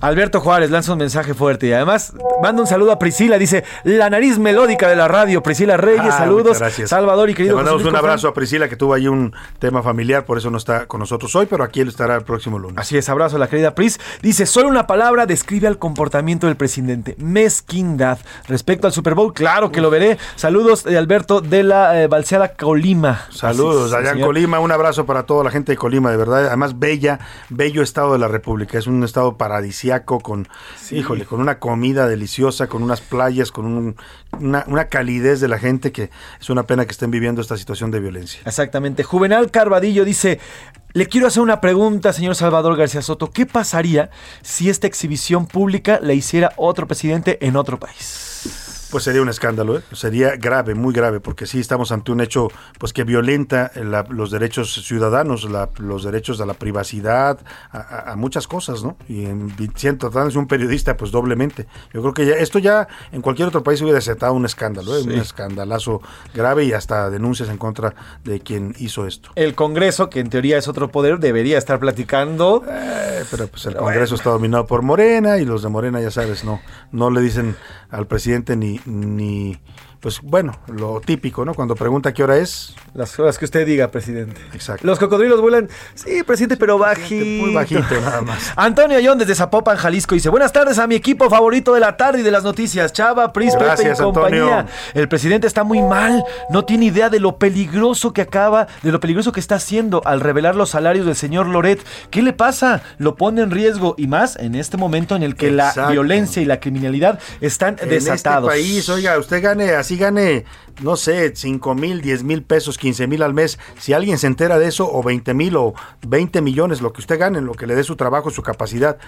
Alberto Juárez lanza un mensaje fuerte y además manda un saludo a Priscila. Dice: La nariz melódica de la radio, Priscila Reyes. Ah, saludos. gracias. Salvador y querido Le mandamos José un abrazo a Priscila, que tuvo ahí un tema familiar, por eso no está con nosotros hoy, pero aquí él estará el próximo lunes. Así es, abrazo a la querida Pris. Dice, solo una palabra describe al comportamiento del presidente. Mezquindad. Respecto al Super Bowl, claro que lo veré. Saludos de Alberto de la eh, Balseada Colima. Saludos allá en. Colima, un abrazo para toda la gente de Colima, de verdad, además bella, bello estado de la República, es un estado paradisiaco con, híjole, con una comida deliciosa, con unas playas, con un- una, una calidez de la gente que es una pena que estén viviendo esta situación de violencia. Exactamente. Juvenal Carvadillo dice, le quiero hacer una pregunta, señor Salvador García Soto. ¿Qué pasaría si esta exhibición pública la hiciera otro presidente en otro país? Pues sería un escándalo, ¿eh? sería grave, muy grave, porque sí estamos ante un hecho pues que violenta la- los derechos ciudadanos, la- los derechos a la privacidad, a, muchas cosas, ¿no? Y en, siendo tratándose de un periodista, pues doblemente. Yo creo que ya, esto ya en cualquier otro país hubiera desatado un escándalo, ¿eh? Sí. un escandalazo grave y hasta denuncias en contra de quien hizo esto. El Congreso, que en teoría es otro poder, debería estar platicando. Eh, pero pues el Congreso está dominado por Morena y los de Morena, ya sabes, no, no le dicen al presidente ni, 你 pues bueno, lo típico, ¿no? Cuando pregunta qué hora es. Las horas que usted diga, presidente. Exacto. Los cocodrilos vuelan, sí, presidente, pero bajito. Muy bajito, nada más. Antonio Ayón desde Zapopan, Jalisco, dice, buenas tardes a mi equipo favorito de la tarde y de las noticias, Chava, Pris, Pepe y compañía. Antonio. El presidente está muy mal, no tiene idea de lo peligroso que acaba, de lo peligroso que está haciendo al revelar los salarios del señor Loret. ¿Qué le pasa? Lo pone en riesgo y más en este momento en el que la violencia y la criminalidad están En desatados. este país, oiga, usted gane, así gane, no sé, 5 mil, 10 mil pesos, 15 mil al mes. Si alguien se entera de eso, o 20 mil o 20 millones, lo que usted gane, lo que le dé su trabajo, su capacidad.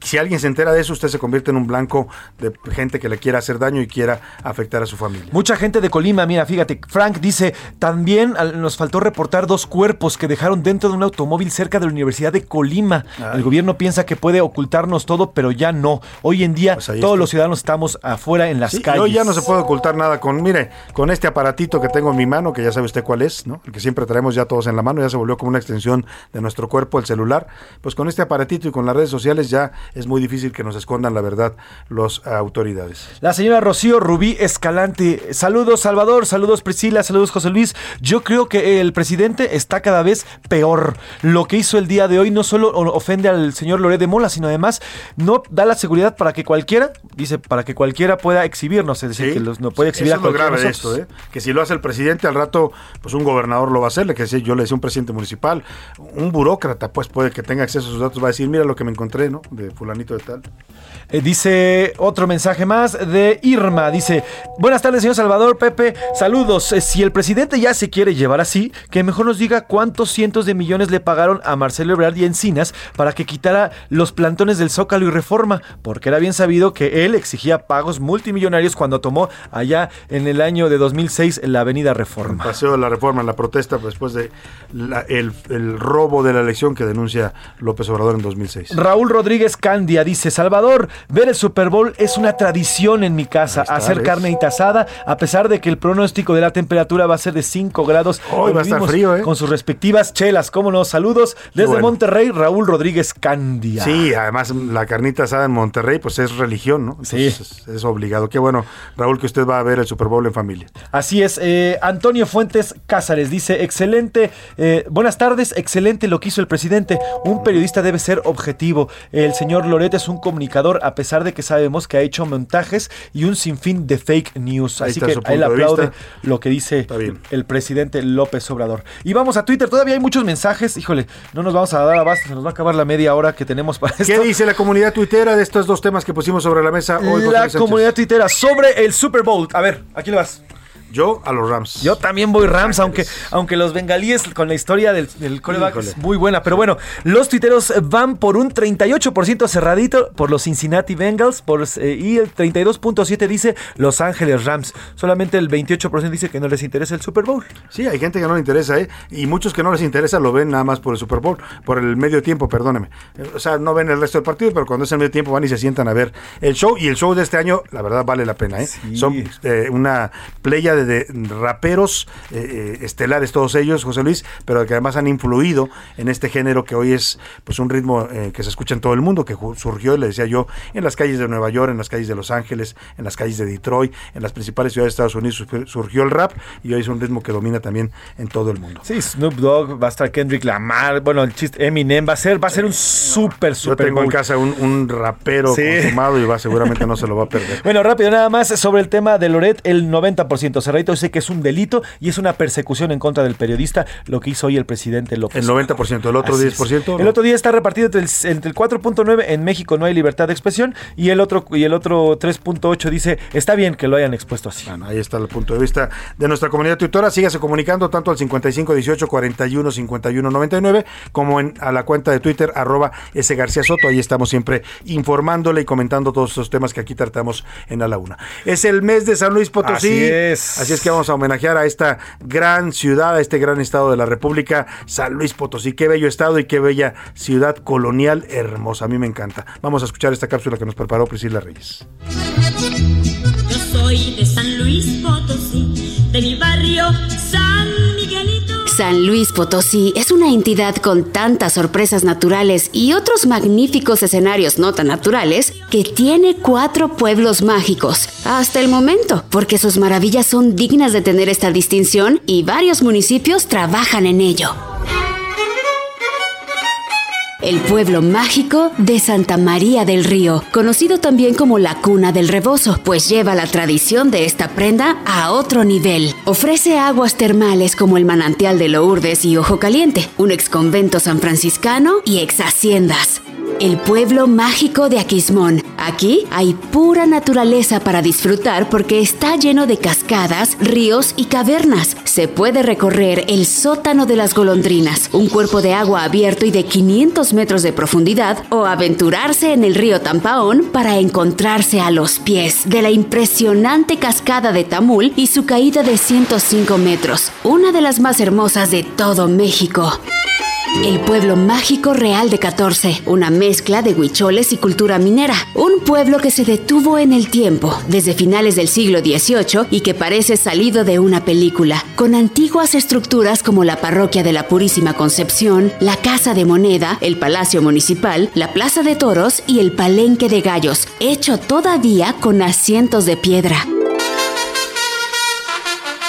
Si alguien se entera de eso, usted se convierte en un blanco de gente que le quiera hacer daño y quiera afectar a su familia. Mucha gente de Colima, mira, fíjate, Frank dice, también nos faltó reportar dos cuerpos que dejaron dentro de un automóvil cerca de la Universidad de Colima. Ay. El gobierno piensa que puede ocultarnos todo, pero ya no. Hoy en día Pues todos está. los ciudadanos estamos afuera en las Sí, calles. hoy ya no se puede ocultar nada con, mire, con este aparatito que tengo en mi mano, que ya sabe usted cuál es, ¿no? El que siempre traemos ya todos en la mano, ya se volvió como una extensión de nuestro cuerpo, el celular. Pues con este aparatito y con las redes sociales ya es muy difícil que nos escondan la verdad los autoridades. La señora Rocío Rubí Escalante. Saludos, Salvador. Saludos, Priscila. Saludos, José Luis. Yo creo que el presidente está cada vez peor. Lo que hizo el día de hoy no solo ofende al señor Loret de Mola, sino además no da la seguridad para que cualquiera, dice, para que cualquiera pueda exhibirnos. Es decir, Sí, que los, no puede exhibir Eso es lo grave de esto, ¿eh? Que si lo hace el presidente al rato, pues un gobernador lo va a hacer, le que yo le decía un presidente municipal, un burócrata, pues puede que tenga acceso a sus datos, va a decir, mira lo que me encontré, ¿no? De fulanito de tal. Eh, dice otro mensaje más de Irma. Dice, buenas tardes, señor Salvador Pepe. Saludos. Eh, Si el presidente ya se quiere llevar así, que mejor nos diga cuántos cientos de millones le pagaron a Marcelo Ebrard y Encinas para que quitara los plantones del Zócalo y Reforma, porque era bien sabido que él exigía pagos multimillonarios cuando tomó allá en el año de 2006 la avenida Reforma. Paseo de la reforma, la protesta después de la- el, el robo de la elección que denuncia López Obrador en 2006. Raúl Rodríguez Candia dice, Salvador, ver el Super Bowl es una tradición en mi casa, está, hacer ¿ves? carne asada, a pesar de que el pronóstico de la temperatura va a ser de 5 grados. Hoy va a estar frío, ¿eh? Con sus respectivas chelas, cómo no, saludos desde bueno. Monterrey, Raúl Rodríguez Candia. Sí, además la carnita asada en Monterrey, pues es religión, ¿no? Sí. Es obligado. Qué bueno, Raúl, que usted va a ver el Super Bowl en familia. Así es, eh, Antonio Fuentes Cázares dice, excelente, eh, buenas tardes, excelente lo que hizo el presidente. Un periodista debe ser objetivo. El señor Loret es un comunicador, a pesar de que sabemos que ha hecho montajes y un sinfín de fake news. Ahí Así que él aplaude lo que dice el presidente López Obrador. Y vamos a Twitter, todavía hay muchos mensajes. Híjole, no nos vamos a dar abasto, se nos va a acabar la media hora que tenemos para esto. ¿Qué dice la comunidad tuitera de estos dos temas que pusimos sobre la mesa hoy? La comunidad tuitera sobre el Super Bowl. A ver, aquí le vas. Yo a los Rams. Yo también voy Rams, aunque, aunque los bengalíes con la historia del, del coreback es muy buena. Pero bueno, los tuiteros van por un 38% cerradito por los Cincinnati Bengals por, eh, y el 32.7% dice Los Ángeles Rams. Solamente el 28% dice que no les interesa el Super Bowl. Sí, hay gente que no le interesa, ¿eh? Y muchos que no les interesa lo ven nada más por el Super Bowl, por el medio tiempo, perdóneme. O sea, no ven el resto del partido, pero cuando es el medio tiempo van y se sientan a ver el show. Y el show de este año, la verdad, vale la pena, ¿eh? Son eh, una playa de, de raperos eh, eh, estelares, todos ellos, José Luis, pero que además han influido en este género que hoy es pues un ritmo eh, que se escucha en todo el mundo, que surgió, le decía yo, en las calles de Nueva York, en las calles de Los Ángeles, en las calles de Detroit, en las principales ciudades de Estados Unidos surgió- el rap y hoy es un ritmo que domina también en todo el mundo. Sí, Snoop Dogg, va a estar Kendrick Lamar, bueno, el chiste Eminem, va a ser, va a ser un súper, Yo súper tengo en casa un, un rapero Sí. consumado y va seguramente no se lo va a perder. Bueno, rápido, nada más sobre el tema de Loret, el 90%. Se Dice que es un delito y es una persecución en contra del periodista lo que hizo hoy el presidente López. El 90%, el otro Así es. 10%. El otro día está repartido entre el, entre el 4.9 en México no hay libertad de expresión y el otro y el otro 3.8 dice está bien que lo hayan expuesto así. Bueno, ahí está el punto de vista de nuestra comunidad tuitora. Sígase comunicando tanto al 55 18 41 51 99 como en, a la cuenta de Twitter arroba S García Soto. Ahí estamos siempre informándole y comentando todos estos temas que aquí tratamos en A la Una. Es el mes de San Luis Potosí. Así es. Así es que vamos a homenajear a esta gran ciudad, a este gran estado de la República, San Luis Potosí. Qué bello estado y qué bella ciudad colonial hermosa. A mí me encanta. Vamos a escuchar esta cápsula que nos preparó Priscila Reyes. Yo soy de San Luis Potosí, de mi barrio San. San Luis Potosí es una entidad con tantas sorpresas naturales y otros magníficos escenarios no tan naturales que tiene cuatro pueblos mágicos, hasta el momento, porque sus maravillas son dignas de tener esta distinción y varios municipios trabajan en ello. El pueblo mágico de Santa María del Río, conocido también como la cuna del rebozo, pues lleva la tradición de esta prenda a otro nivel. Ofrece aguas termales como el manantial de Lourdes y Ojo Caliente, un exconvento san franciscano y ex haciendas. El pueblo mágico de Aquismón. Aquí hay pura naturaleza para disfrutar porque está lleno de cascadas, ríos y cavernas. Se puede recorrer el sótano de las golondrinas, un cuerpo de agua abierto y de 500 metros de profundidad, o aventurarse en el río Tampaón para encontrarse a los pies de la impresionante cascada de Tamul y su caída de 105 metros, una de las más hermosas de todo México. El pueblo mágico real de 14, una mezcla de huicholes y cultura minera. Un pueblo que se detuvo en el tiempo, desde finales del siglo XVIII y que parece salido de una película, con antiguas estructuras como la parroquia de la Purísima Concepción, la Casa de Moneda, el Palacio Municipal, la Plaza de Toros y el Palenque de Gallos, hecho todavía con asientos de piedra.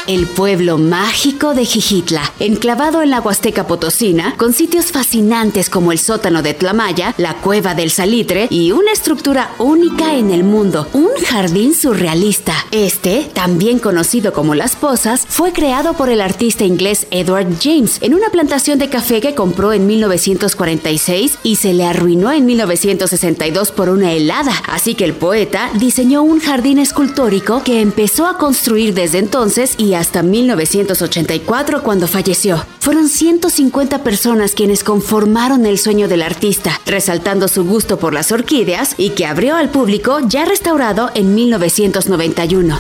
El pueblo mágico de Jijitla, enclavado en la Huasteca Potosina, con sitios fascinantes como el sótano de Tlamaya, la cueva del Salitre y una estructura única en el mundo, un jardín surrealista. Este, también conocido como Las Pozas, fue creado por el artista inglés Edward James en una plantación de café que compró en 1946 y se le arruinó en 1962 por una helada. Así que el poeta diseñó un jardín escultórico que empezó a construir desde entonces y hasta 1984 cuando falleció. Fueron 150 personas quienes conformaron el sueño del artista, resaltando su gusto por las orquídeas y que abrió al público ya restaurado en 1991.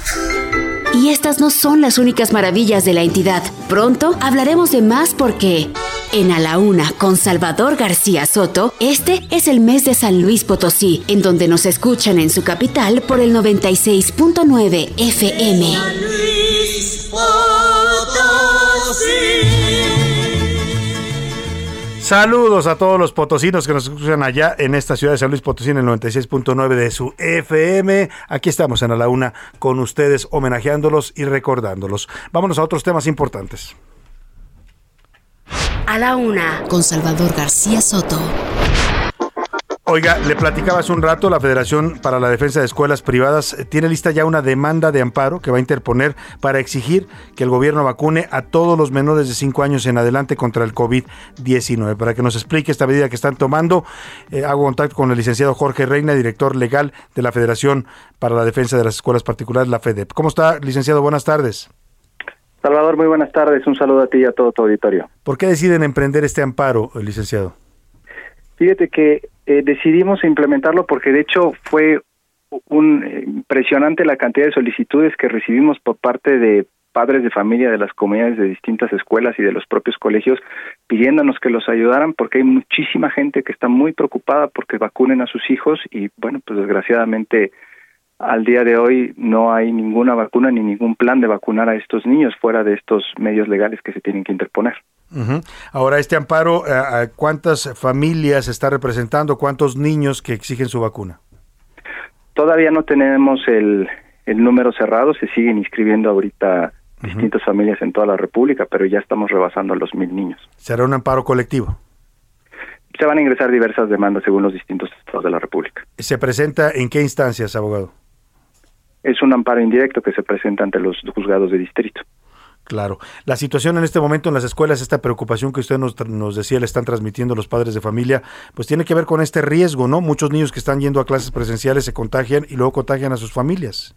Y estas no son las únicas maravillas de la entidad. Pronto hablaremos de más porque en A la Una con Salvador García Soto, este es el mes de San Luis Potosí, en donde nos escuchan en su capital por el 96.9 FM. Saludos a todos los potosinos que nos escuchan allá en esta ciudad de San Luis Potosí en el 96.9 de su FM. Aquí estamos en A la Una con ustedes homenajeándolos y recordándolos. Vámonos a otros temas importantes. A la Una con Salvador García Soto. Oiga, le platicaba hace un rato, la Federación para la Defensa de Escuelas Privadas eh, tiene lista ya una demanda de amparo que va a interponer para exigir que el gobierno vacune a todos los menores de 5 años en adelante contra el COVID-19. Para que nos explique esta medida que están tomando, eh, hago contacto con el licenciado Jorge Reina, director legal de la Federación para la Defensa de las Escuelas Particulares, la FEDEP. ¿Cómo está, licenciado? Buenas tardes. Salvador, muy buenas tardes. Un saludo a ti y a todo tu auditorio. ¿Por qué deciden emprender este amparo, licenciado? Fíjate que eh, decidimos implementarlo porque de hecho fue un eh, impresionante la cantidad de solicitudes que recibimos por parte de padres de familia de las comunidades de distintas escuelas y de los propios colegios pidiéndonos que los ayudaran porque hay muchísima gente que está muy preocupada porque vacunen a sus hijos y bueno, pues desgraciadamente al día de hoy no hay ninguna vacuna ni ningún plan de vacunar a estos niños fuera de estos medios legales que se tienen que interponer. Ahora, este amparo, eh, ¿a ¿cuántas familias está representando? ¿Cuántos niños que exigen su vacuna? Todavía no tenemos el, el número cerrado, se siguen inscribiendo ahorita distintas familias en toda la República, pero ya estamos rebasando los mil niños. ¿Será un amparo colectivo? Se van a ingresar diversas demandas según los distintos estados de la República. ¿Se presenta en qué instancias, abogado? Es un amparo indirecto que se presenta ante los juzgados de distrito. Claro. La situación en este momento en las escuelas, esta preocupación que usted nos, nos, decía, le están transmitiendo los padres de familia, pues tiene que ver con este riesgo, ¿no? Muchos niños que están yendo a clases presenciales se contagian y luego contagian a sus familias.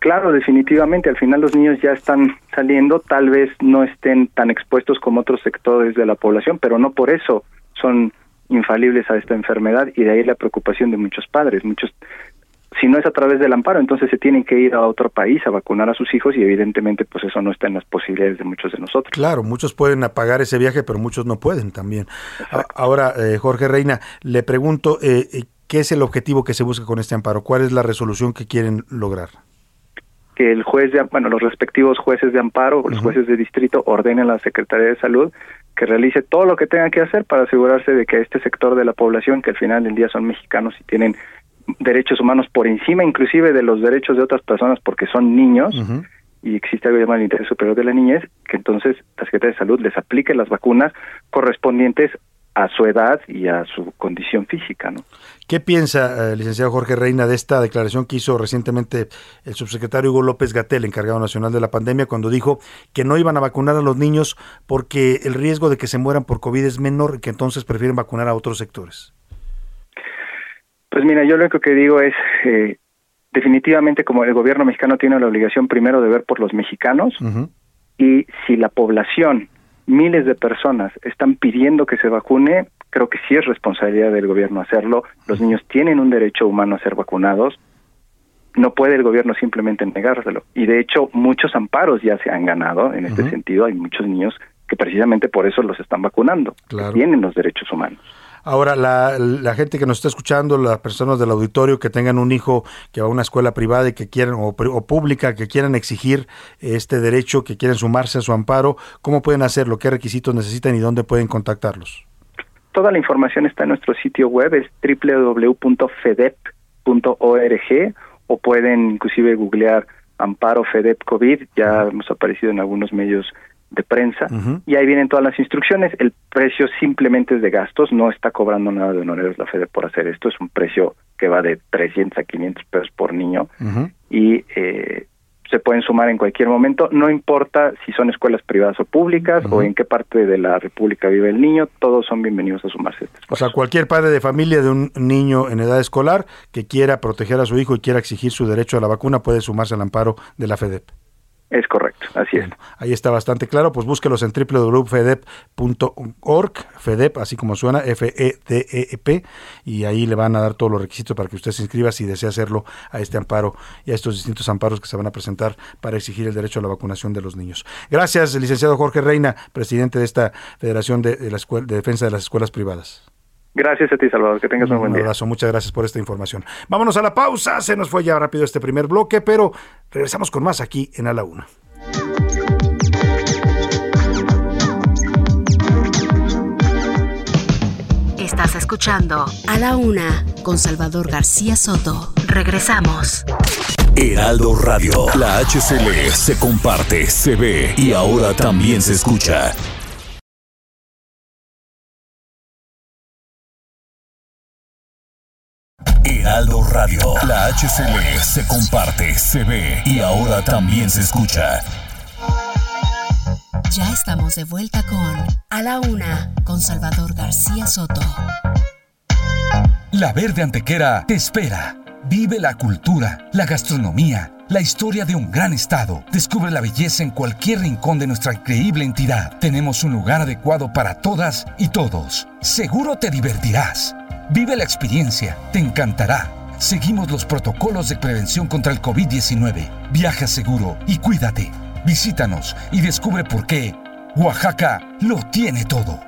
Claro, definitivamente, al final los niños ya están saliendo, tal vez no estén tan expuestos como otros sectores de la población, pero no por eso son infalibles a esta enfermedad y de ahí la preocupación de muchos padres. Muchos si no es a través del amparo, entonces se tienen que ir a otro país a vacunar a sus hijos y evidentemente pues eso no está en las posibilidades de muchos de nosotros. Claro, muchos pueden pagar ese viaje, pero muchos no pueden también. Ahora, eh, Jorge Reina, le pregunto, eh, eh, ¿qué es el objetivo que se busca con este amparo? ¿Cuál es la resolución que quieren lograr? Que el juez, de, bueno, los respectivos jueces de amparo, los jueces de distrito ordenen a la Secretaría de Salud que realice todo lo que tenga que hacer para asegurarse de que este sector de la población, que al final del día son mexicanos y tienen derechos humanos por encima inclusive de los derechos de otras personas porque son niños y existe algo llamado el interés superior de la niñez, que entonces la Secretaría de Salud les aplique las vacunas correspondientes a su edad y a su condición física. ¿no? ¿Qué piensa, eh, licenciado Jorge Reina, de esta declaración que hizo recientemente el subsecretario Hugo López Gatel, encargado nacional de la pandemia, cuando dijo que no iban a vacunar a los niños porque el riesgo de que se mueran por COVID es menor y que entonces prefieren vacunar a otros sectores? Pues mira, yo lo único que digo es, eh, definitivamente como el gobierno mexicano tiene la obligación primero de ver por los mexicanos y si la población, miles de personas están pidiendo que se vacune, creo que sí es responsabilidad del gobierno hacerlo. Los niños tienen un derecho humano a ser vacunados. No puede el gobierno simplemente negárselo. Y de hecho, muchos amparos ya se han ganado en este sentido. Hay muchos niños que precisamente por eso los están vacunando. tienen los derechos humanos. Ahora, la, la, gente que nos está escuchando, las personas del auditorio que tengan un hijo que va a una escuela privada y que quieran, o, pública, que quieran exigir este derecho, que quieren sumarse a su amparo, ¿cómo pueden hacerlo? ¿Qué requisitos necesitan y dónde pueden contactarlos? Toda la información está en nuestro sitio web, es www.fedep.org o pueden inclusive googlear Amparo FEDEP COVID, ya hemos aparecido en algunos medios de prensa y ahí vienen todas las instrucciones. El precio simplemente es de gastos, no está cobrando nada de honorarios la FEDE por hacer esto, es un precio que va de 300 a 500 pesos por niño y eh, se pueden sumar en cualquier momento, no importa si son escuelas privadas o públicas o en qué parte de la República vive el niño, todos son bienvenidos a sumarse. o sea, cualquier padre de familia de un niño en edad escolar que quiera proteger a su hijo y quiera exigir su derecho a la vacuna puede sumarse al amparo de la FEDEP. Es correcto, así es. Ahí está bastante claro, pues búsquelos en www.fedep.org, FEDEP, así como suena, F-E-D-E-P, y ahí le van a dar todos los requisitos para que usted se inscriba si desea hacerlo a este amparo y a estos distintos amparos que se van a presentar para exigir el derecho a la vacunación de los niños. Gracias, licenciado Jorge Reina, presidente de esta Federación de, la de Defensa de las Escuelas Privadas. Gracias a ti, Salvador. Que tengas un, buen día. Un abrazo. Muchas gracias por esta información. Vámonos a la pausa. Se nos fue ya rápido este primer bloque, pero regresamos con más aquí en A la Una. Estás escuchando A la Una con Salvador García Soto. Regresamos. Heraldo Radio. La HCL se comparte, se ve y ahora también se escucha. Heraldo Radio. La HCL se comparte, se ve y ahora también se escucha. Ya estamos de vuelta con A la Una, con Salvador García Soto. La Verde Antequera te espera. Vive la cultura, la gastronomía, la historia de un gran estado. Descubre la belleza en cualquier rincón de nuestra increíble entidad. Tenemos un lugar adecuado para todas y todos. Seguro te divertirás. Vive la experiencia, te encantará. Seguimos los protocolos de prevención contra el COVID-19. Viaja seguro y cuídate. Visítanos y descubre por qué Oaxaca lo tiene todo.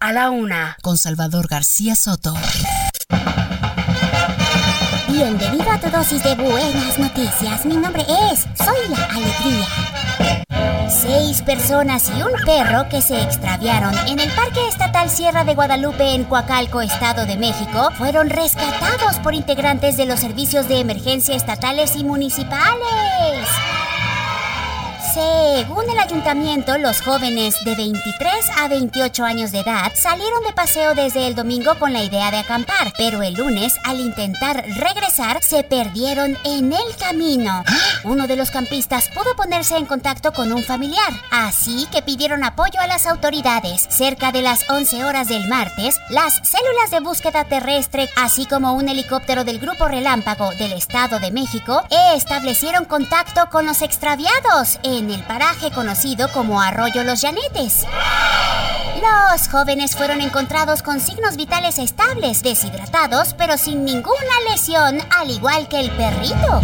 A la una, con Salvador García Soto. Bienvenido a tu dosis de buenas noticias. Mi nombre es Soy la Alegría. Seis personas y un perro que se extraviaron en el Parque Estatal Sierra de Guadalupe en Coacalco, Estado de México, fueron rescatados por integrantes de los servicios de emergencia estatales y municipales. Según el ayuntamiento, los jóvenes de 23 a 28 años de edad salieron de paseo desde el domingo con la idea de acampar, pero el lunes, al intentar regresar, se perdieron en el camino. Uno de los campistas pudo ponerse en contacto con un familiar, así que pidieron apoyo a las autoridades. Cerca de las 11 horas del martes, las células de búsqueda terrestre, así como un helicóptero del Grupo Relámpago del Estado de México, establecieron contacto con los extraviados el paraje conocido como Arroyo Los Llanetes. Los jóvenes fueron encontrados con signos vitales estables, deshidratados, pero sin ninguna lesión, al igual que el perrito.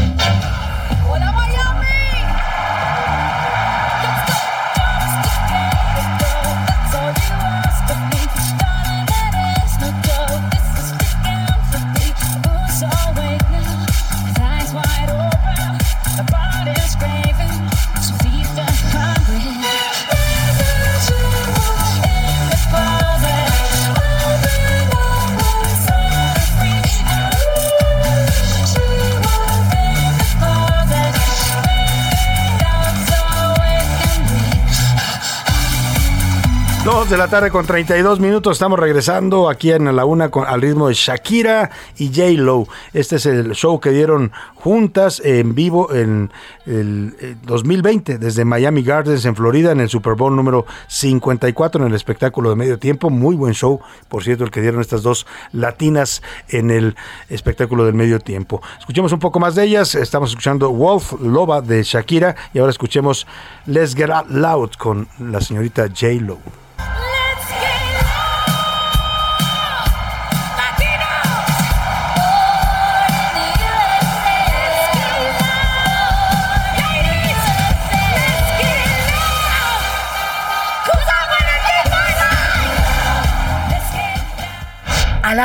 De la tarde con 32 minutos. Estamos regresando aquí en la una con, al ritmo de Shakira y J. Lo. Este es el show que dieron juntas en vivo en el, eh, 2020 desde Miami Gardens en Florida en el Super Bowl número 54 en el espectáculo de medio tiempo. Muy buen show, por cierto, el que dieron estas dos latinas en el espectáculo del medio tiempo. Escuchemos un poco más de ellas. Estamos escuchando Wolf Loba de Shakira y ahora escuchemos Let's Get Out Loud con la señorita J. Lo.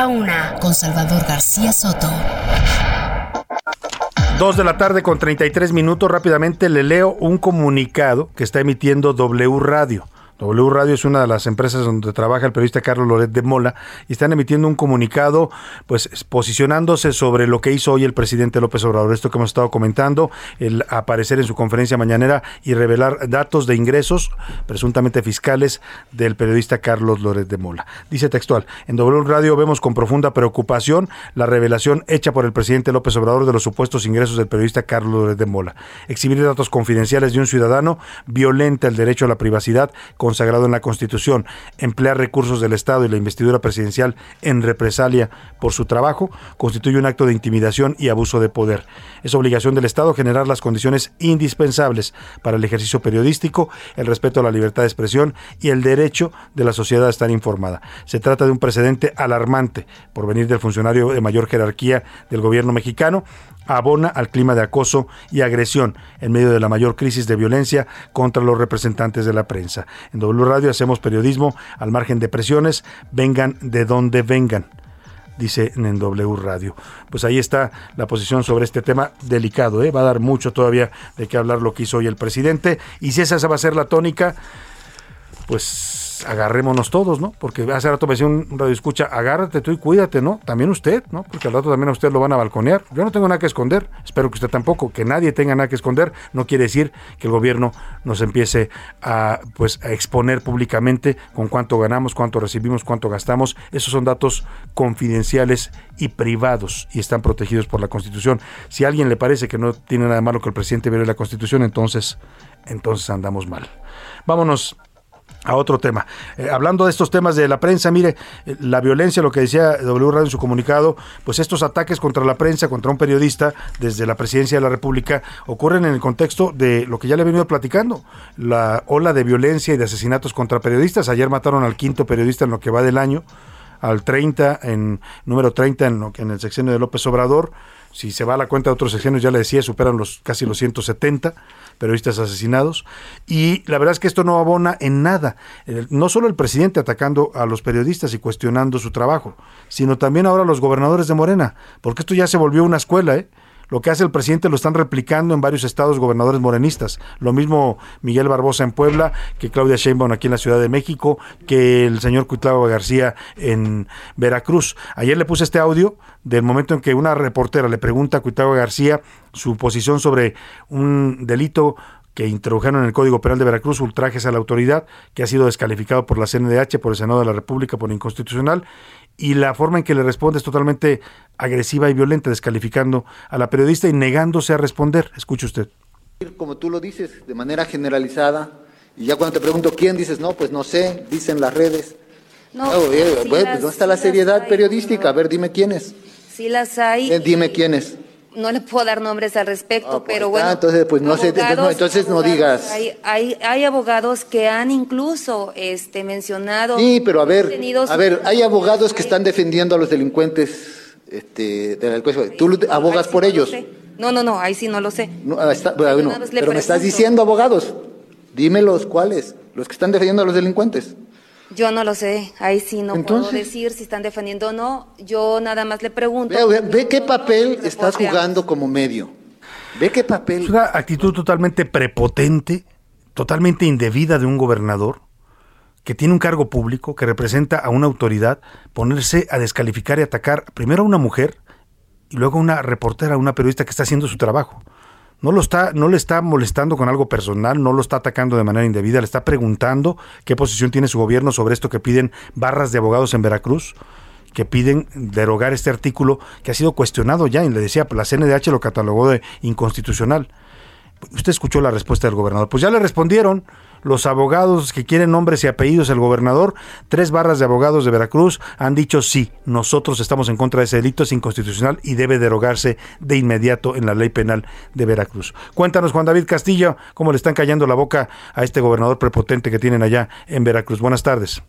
Una, con Salvador García Soto. Dos de la tarde con 33 minutos. Rápidamente le leo un comunicado que está emitiendo W Radio. W Radio es una de las empresas donde trabaja el periodista Carlos Loret de Mola y están emitiendo un comunicado pues posicionándose sobre lo que hizo hoy el presidente López Obrador, esto que hemos estado comentando, el aparecer en su conferencia mañanera y revelar datos de ingresos presuntamente fiscales del periodista Carlos Loret de Mola. Dice textual, en W Radio vemos con profunda preocupación la revelación hecha por el presidente López Obrador de los supuestos ingresos del periodista Carlos Loret de Mola. Exhibir datos confidenciales de un ciudadano violenta el derecho a la privacidad consagrado en la Constitución, emplear recursos del Estado y la investidura presidencial en represalia por su trabajo, constituye un acto de intimidación y abuso de poder. Es obligación del Estado generar las condiciones indispensables para el ejercicio periodístico, el respeto a la libertad de expresión y el derecho de la sociedad a estar informada. Se trata de un precedente alarmante por venir del funcionario de mayor jerarquía del gobierno mexicano abona al clima de acoso y agresión en medio de la mayor crisis de violencia contra los representantes de la prensa. En W Radio hacemos periodismo al margen de presiones, vengan de donde vengan dice en W Radio. Pues ahí está la posición sobre este tema delicado, ¿eh? va a dar mucho todavía de qué hablar lo que hizo hoy el presidente y si esa va a ser la tónica, pues agarrémonos todos, ¿no? Porque hace rato me decía un radio escucha, agárrate tú y cuídate, ¿no? También usted, ¿no? Porque al rato también a usted lo van a balconear. Yo no tengo nada que esconder, espero que usted tampoco, que nadie tenga nada que esconder, no quiere decir que el gobierno nos empiece a pues exponer públicamente con cuánto ganamos, cuánto recibimos, cuánto gastamos. Esos son datos confidenciales y privados y están protegidos por la Constitución. Si a alguien le parece que no tiene nada malo que el presidente viole la Constitución, entonces entonces andamos mal. Vámonos a otro tema. Eh, hablando de estos temas de la prensa, mire, eh, la violencia, lo que decía W Radio en su comunicado, pues estos ataques contra la prensa, contra un periodista desde la presidencia de la República, ocurren en el contexto de lo que ya le he venido platicando, la ola de violencia y de asesinatos contra periodistas. Ayer mataron al quinto periodista en lo que va del año, al 30, en número 30 en, lo, en el sexenio de López Obrador. Si se va a la cuenta de otros sexenios, ya le decía, superan los casi los 170 periodistas asesinados. Y la verdad es que esto no abona en nada. No solo el presidente atacando a los periodistas y cuestionando su trabajo, sino también ahora los gobernadores de Morena, porque esto ya se volvió una escuela, ¿eh? Lo que hace el presidente lo están replicando en varios estados gobernadores morenistas. Lo mismo Miguel Barbosa en Puebla, que Claudia Sheinbaum aquí en la Ciudad de México, que el señor Cuitlava García en Veracruz. Ayer le puse este audio del momento en que una reportera le pregunta a Cuitlava García su posición sobre un delito que introdujeron en el Código Penal de Veracruz ultrajes a la autoridad, que ha sido descalificado por la CNDH, por el Senado de la República, por inconstitucional, y la forma en que le responde es totalmente agresiva y violenta, descalificando a la periodista y negándose a responder. Escuche usted. Como tú lo dices, de manera generalizada, y ya cuando te pregunto quién, dices, no, pues no sé, dicen las redes. No, pues ¿dónde está la seriedad periodística? A ver, dime quiénes. Sí las hay. Eh, dime quiénes. No le puedo dar nombres al respecto, Ah, pues, pero ah, bueno. entonces, pues no sé, entonces no, entonces no digas. Hay, hay, hay abogados que han incluso este, mencionado. Sí, pero a ver, a ver, hay abogados que están defendiendo a los delincuentes este, de la delincuencia. ¿Tú abogas por ellos? No, no, no, ahí sí no lo sé. No, ah, está- bueno, pero me estás diciendo abogados. Dímelos cuáles, los que están defendiendo a los delincuentes. Yo no lo sé, ahí sí no Entonces- puedo decir si están defendiendo o no. Yo nada más le pregunto. Ve, ve- ve qué papel estás jugando como medio. Ve qué papel. Es una actitud totalmente prepotente, totalmente indebida de un gobernador que tiene un cargo público, que representa a una autoridad, ponerse a descalificar y atacar primero a una mujer y luego a una reportera, a una periodista que está haciendo su trabajo. No lo está, no le está molestando con algo personal, no lo está atacando de manera indebida, le está preguntando qué posición tiene su gobierno sobre esto que piden barras de abogados en Veracruz, que piden derogar este artículo que ha sido cuestionado ya, y le decía, la CNDH lo catalogó de inconstitucional. Usted escuchó la respuesta del gobernador. Pues ya le respondieron los abogados que quieren nombres y apellidos del gobernador. Tres barras de abogados de Veracruz han dicho sí, nosotros estamos en contra de ese delito, es inconstitucional y debe derogarse de inmediato en la ley penal de Veracruz. Cuéntanos, Juan David Castillo, cómo le están callando la boca a este gobernador prepotente que tienen allá en Veracruz. Buenas tardes.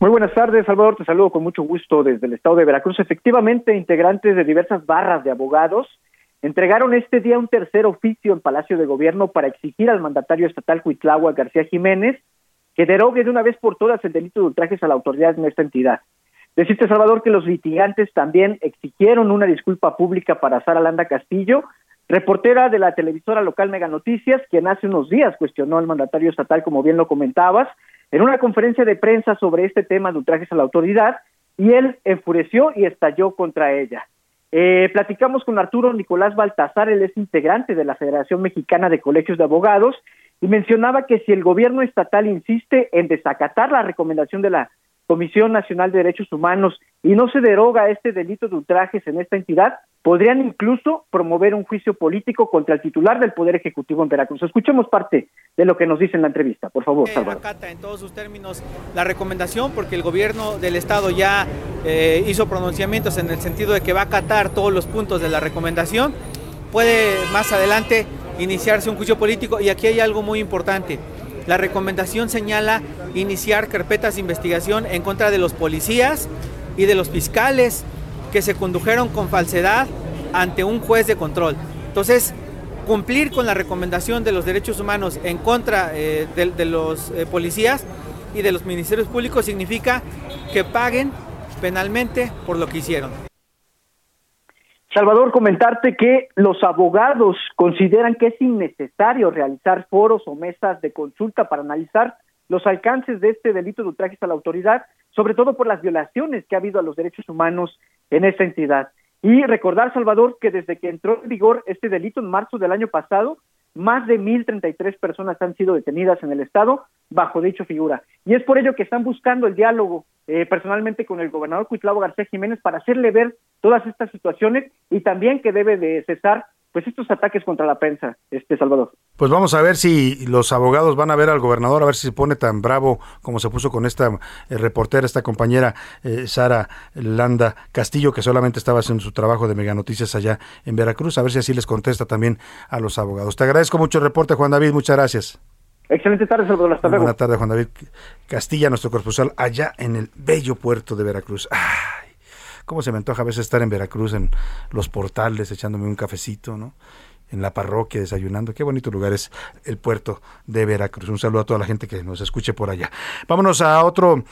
Muy buenas tardes, Salvador. Te saludo con mucho gusto desde el estado de Veracruz. Efectivamente, integrantes de diversas barras de abogados entregaron este día un tercer oficio en Palacio de Gobierno para exigir al mandatario estatal Cuitlagua García Jiménez que derogue de una vez por todas el delito de ultrajes a la autoridad en esta entidad. Decirte, Salvador, que los litigantes también exigieron una disculpa pública para Sara Landa Castillo, reportera de la televisora local Mega Noticias, quien hace unos días cuestionó al mandatario estatal, como bien lo comentabas, en una conferencia de prensa sobre este tema de ultrajes a la autoridad, y él enfureció y estalló contra ella. Eh, platicamos con Arturo Nicolás Baltazar, él es integrante de la Federación Mexicana de Colegios de Abogados, y mencionaba que si el gobierno estatal insiste en desacatar la recomendación de la Comisión Nacional de Derechos Humanos y no se deroga este delito de ultrajes en esta entidad, podrían incluso promover un juicio político contra el titular del Poder Ejecutivo en Veracruz. Escuchemos parte de lo que nos dice en la entrevista, por favor, Salvador. acata en todos sus términos la recomendación porque el gobierno del estado ya eh, hizo pronunciamientos en el sentido de que va a acatar todos los puntos de la recomendación. Puede más adelante iniciarse un juicio político y aquí hay algo muy importante. La recomendación señala iniciar carpetas de investigación en contra de los policías y de los fiscales que se condujeron con falsedad ante un juez de control. Entonces, cumplir con la recomendación de los derechos humanos en contra eh, de, los eh, policías y de los ministerios públicos significa que paguen penalmente por lo que hicieron. Salvador, comentarte que los abogados consideran que es innecesario realizar foros o mesas de consulta para analizar los alcances de este delito de ultrajes a la autoridad, sobre todo por las violaciones que ha habido a los derechos humanos en esta entidad. Y recordar, Salvador, que desde que entró en vigor este delito en marzo del año pasado, más de 1.033 personas han sido detenidas en el Estado bajo dicha figura. Y es por ello que están buscando el diálogo eh, personalmente con el gobernador Cuitlavo García Jiménez para hacerle ver todas estas situaciones y también que debe de cesar pues estos ataques contra la prensa, este Salvador. Pues vamos a ver si los abogados van a ver al gobernador, a ver si se pone tan bravo como se puso con esta eh, reportera, esta compañera eh, Sara Landa Castillo, que solamente estaba haciendo su trabajo de Mega Noticias allá en Veracruz, a ver si así les contesta también a los abogados. Te agradezco mucho el reporte, Juan David, muchas gracias. Excelente tarde, Salvador. Hasta luego. Buenas tardes, Juan David Castilla, nuestro corresponsal allá en el bello puerto de Veracruz. Ay, cómo se me antoja a veces estar en Veracruz, en los portales, echándome un cafecito, ¿no? En la parroquia, desayunando. Qué bonito lugar es el puerto de Veracruz. Un saludo a toda la gente que nos escuche por allá. Vámonos a otro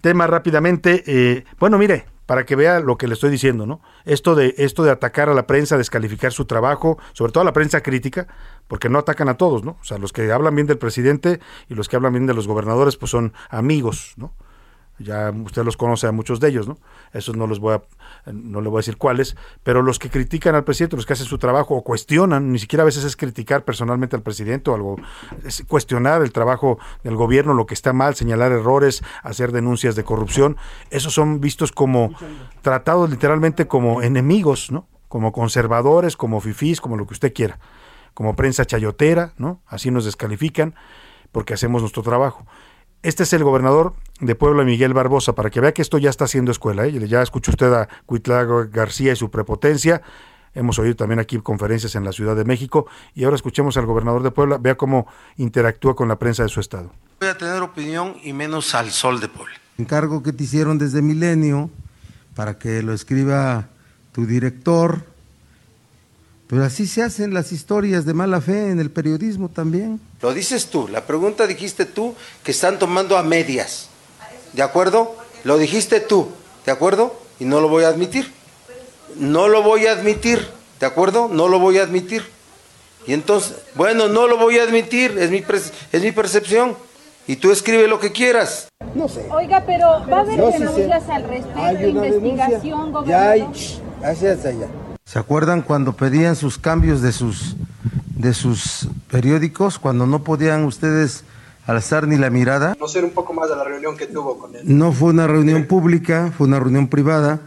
tema rápidamente. Eh, bueno, mire, para que vea lo que le estoy diciendo, ¿no? Esto de, esto de atacar a la prensa, descalificar su trabajo, sobre todo a la prensa crítica, porque no atacan a todos, ¿no? O sea, los que hablan bien del presidente y los que hablan bien de los gobernadores, pues son amigos, ¿no? Ya usted los conoce a muchos de ellos, ¿no? Esos no los voy a, no le voy a decir cuáles, pero los que critican al presidente, los que hacen su trabajo o cuestionan, ni siquiera a veces es criticar personalmente al presidente o algo, es cuestionar el trabajo del gobierno, lo que está mal, señalar errores, hacer denuncias de corrupción, esos son vistos como tratados literalmente como enemigos, ¿no? Como conservadores, como fifís, como lo que usted quiera, como prensa chayotera, ¿no? Así nos descalifican porque hacemos nuestro trabajo. Este es el gobernador de Puebla, Miguel Barbosa, para que vea que esto ya está haciendo escuela. ¿eh? Ya escuchó usted a Cuitlago García y su prepotencia. Hemos oído también aquí conferencias en la Ciudad de México y ahora escuchemos al gobernador de Puebla, vea cómo interactúa con la prensa de su estado. Voy a tener opinión y menos al sol de Puebla. Encargo que te hicieron desde Milenio para que lo escriba tu director. Pero así se hacen las historias de mala fe en el periodismo también. Lo dices tú, la pregunta dijiste tú que están tomando a medias. ¿De acuerdo? Lo dijiste tú, ¿de acuerdo? Y no lo voy a admitir. No lo voy a admitir, ¿de acuerdo? No lo voy a admitir. Y entonces, bueno, no lo voy a admitir, es mi, es mi percepción. Y tú escribe lo que quieras. No sé. Oiga, pero va a haber denuncias al respecto, hay investigación, gobernador. Ya hay, allá. ¿Se acuerdan cuando pedían sus cambios de sus, de sus periódicos, cuando no podían ustedes alzar ni la mirada? No ser un poco más de la reunión que tuvo con él. No fue una reunión pública, fue una reunión privada.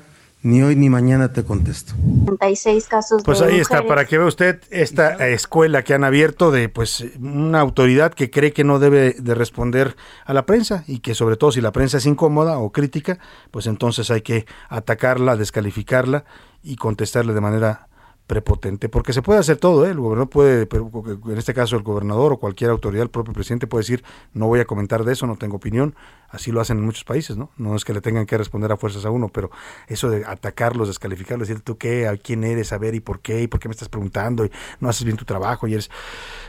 Ni hoy ni mañana te contesto. 36 casos pues ahí está, para que vea usted esta escuela que han abierto de pues una autoridad que cree que no debe de responder a la prensa y que sobre todo si la prensa es incómoda o crítica, pues entonces hay que atacarla, descalificarla y contestarle de manera prepotente, porque se puede hacer todo, ¿eh? el gobernador puede, en este caso el gobernador o cualquier autoridad, el propio presidente puede decir, no voy a comentar de eso, no tengo opinión, así lo hacen en muchos países, ¿no? No es que le tengan que responder a fuerzas a uno, pero eso de atacarlos, descalificarlos, decir tú qué, a quién eres, a ver y por qué, y por qué me estás preguntando, y no haces bien tu trabajo, y eres,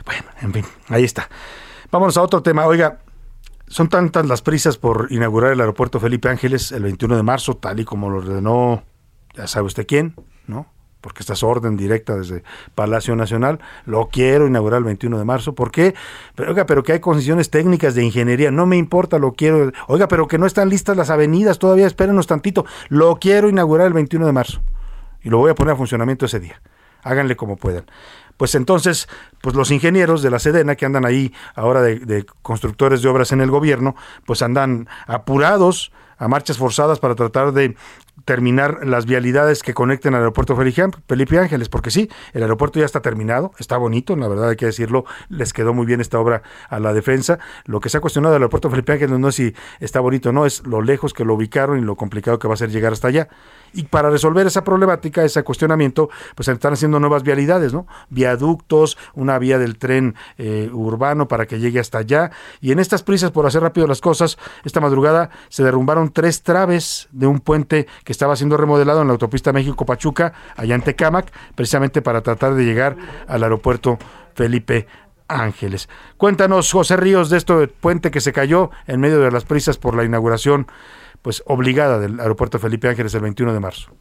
bueno, en fin, ahí está. Vámonos a otro tema, oiga, son tantas las prisas por inaugurar el aeropuerto Felipe Ángeles el 21 de marzo, tal y como lo ordenó ya sabe usted quién, ¿no? Porque esta es orden directa desde Palacio Nacional. Lo quiero inaugurar el 21 de marzo. ¿Por qué? Oiga, pero que hay condiciones técnicas de ingeniería. No me importa, lo quiero. Oiga, pero que no están listas las avenidas todavía. Espérenos tantito. Lo quiero inaugurar el 21 de marzo. Y lo voy a poner a funcionamiento ese día. Háganle como puedan pues entonces, pues los ingenieros de la Sedena que andan ahí ahora de, constructores de obras en el gobierno, pues andan apurados a marchas forzadas para tratar de terminar las vialidades que conecten al aeropuerto Felipe Ángeles, porque sí, el aeropuerto ya está terminado, está bonito, la verdad hay que decirlo, les quedó muy bien esta obra a la defensa. Lo que se ha cuestionado del aeropuerto Felipe Ángeles no es si está bonito o no, es lo lejos que lo ubicaron y lo complicado que va a ser llegar hasta allá. Y para resolver esa problemática, ese cuestionamiento, pues están haciendo nuevas vialidades, ¿no? Viaductos, una vía del tren eh, urbano para que llegue hasta allá. Y en estas prisas por hacer rápido las cosas, esta madrugada se derrumbaron tres traves de un puente que estaba siendo remodelado en la autopista México-Pachuca, allá en Tecámac, precisamente para tratar de llegar al aeropuerto Felipe Ángeles. Cuéntanos, José Ríos, de este puente que se cayó en medio de las prisas por la inauguración pues obligada del aeropuerto Felipe Ángeles el 21 de marzo.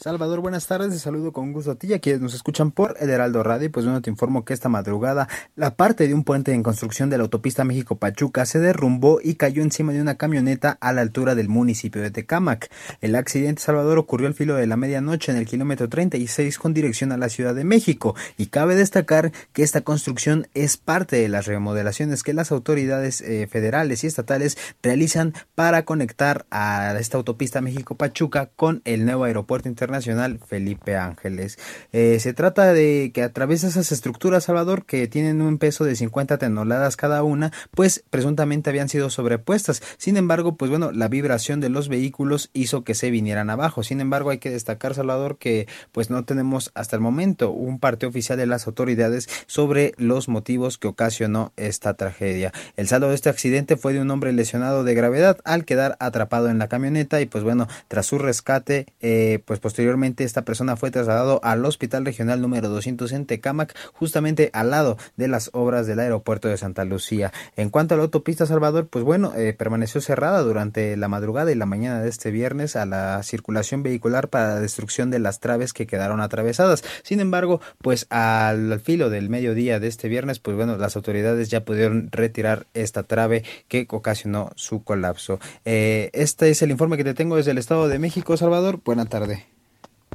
Salvador, buenas tardes, te saludo con gusto a ti y a quienes nos escuchan por El Heraldo Radio. Pues bueno, te informo que esta madrugada la parte de un puente en construcción de la autopista México-Pachuca se derrumbó y cayó encima de una camioneta a la altura del municipio de Tecámac. El accidente, Salvador, ocurrió al filo de la medianoche en el kilómetro 36 con dirección a la Ciudad de México y cabe destacar que esta construcción es parte de las remodelaciones que las autoridades eh, federales y estatales realizan para conectar a esta autopista México-Pachuca con el nuevo aeropuerto internacional Nacional Felipe Ángeles. Eh, se trata de que a través de esas estructuras, Salvador, que tienen un peso de 50 toneladas cada una, pues presuntamente habían sido sobrepuestas. Sin embargo, pues bueno, la vibración de los vehículos hizo que se vinieran abajo. Sin embargo, hay que destacar, Salvador, que pues no tenemos hasta el momento un parte oficial de las autoridades sobre los motivos que ocasionó esta tragedia. El saldo de este accidente fue de un hombre lesionado de gravedad al quedar atrapado en la camioneta y pues bueno, tras su rescate, eh, pues Posteriormente, esta persona fue trasladado al Hospital Regional número 200 en Tecámac, justamente al lado de las obras del aeropuerto de Santa Lucía. En cuanto a la autopista Salvador, pues bueno, eh, permaneció cerrada durante la madrugada y la mañana de este viernes a la circulación vehicular para la destrucción de las traves que quedaron atravesadas. Sin embargo, pues al filo del mediodía de este viernes, pues bueno, las autoridades ya pudieron retirar esta trave que ocasionó su colapso. Eh, este es el informe que te tengo desde el Estado de México, Salvador. Buena tarde.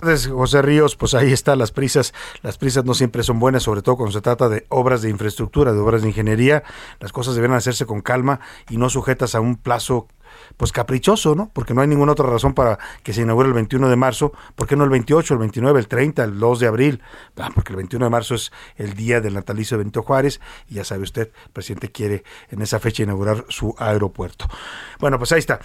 José Ríos, pues ahí está las prisas. Las prisas no siempre son buenas, sobre todo cuando se trata de obras de infraestructura, de obras de ingeniería. Las cosas deben hacerse con calma y no sujetas a un plazo pues caprichoso, ¿no? Porque no hay ninguna otra razón para que se inaugure el 21 de marzo. ¿Por qué no el 28, el 29, el 30, el 2 de abril? Ah, porque el 21 de marzo es el día del natalicio de Benito Juárez y ya sabe usted, el presidente quiere en esa fecha inaugurar su aeropuerto. Bueno, pues ahí está.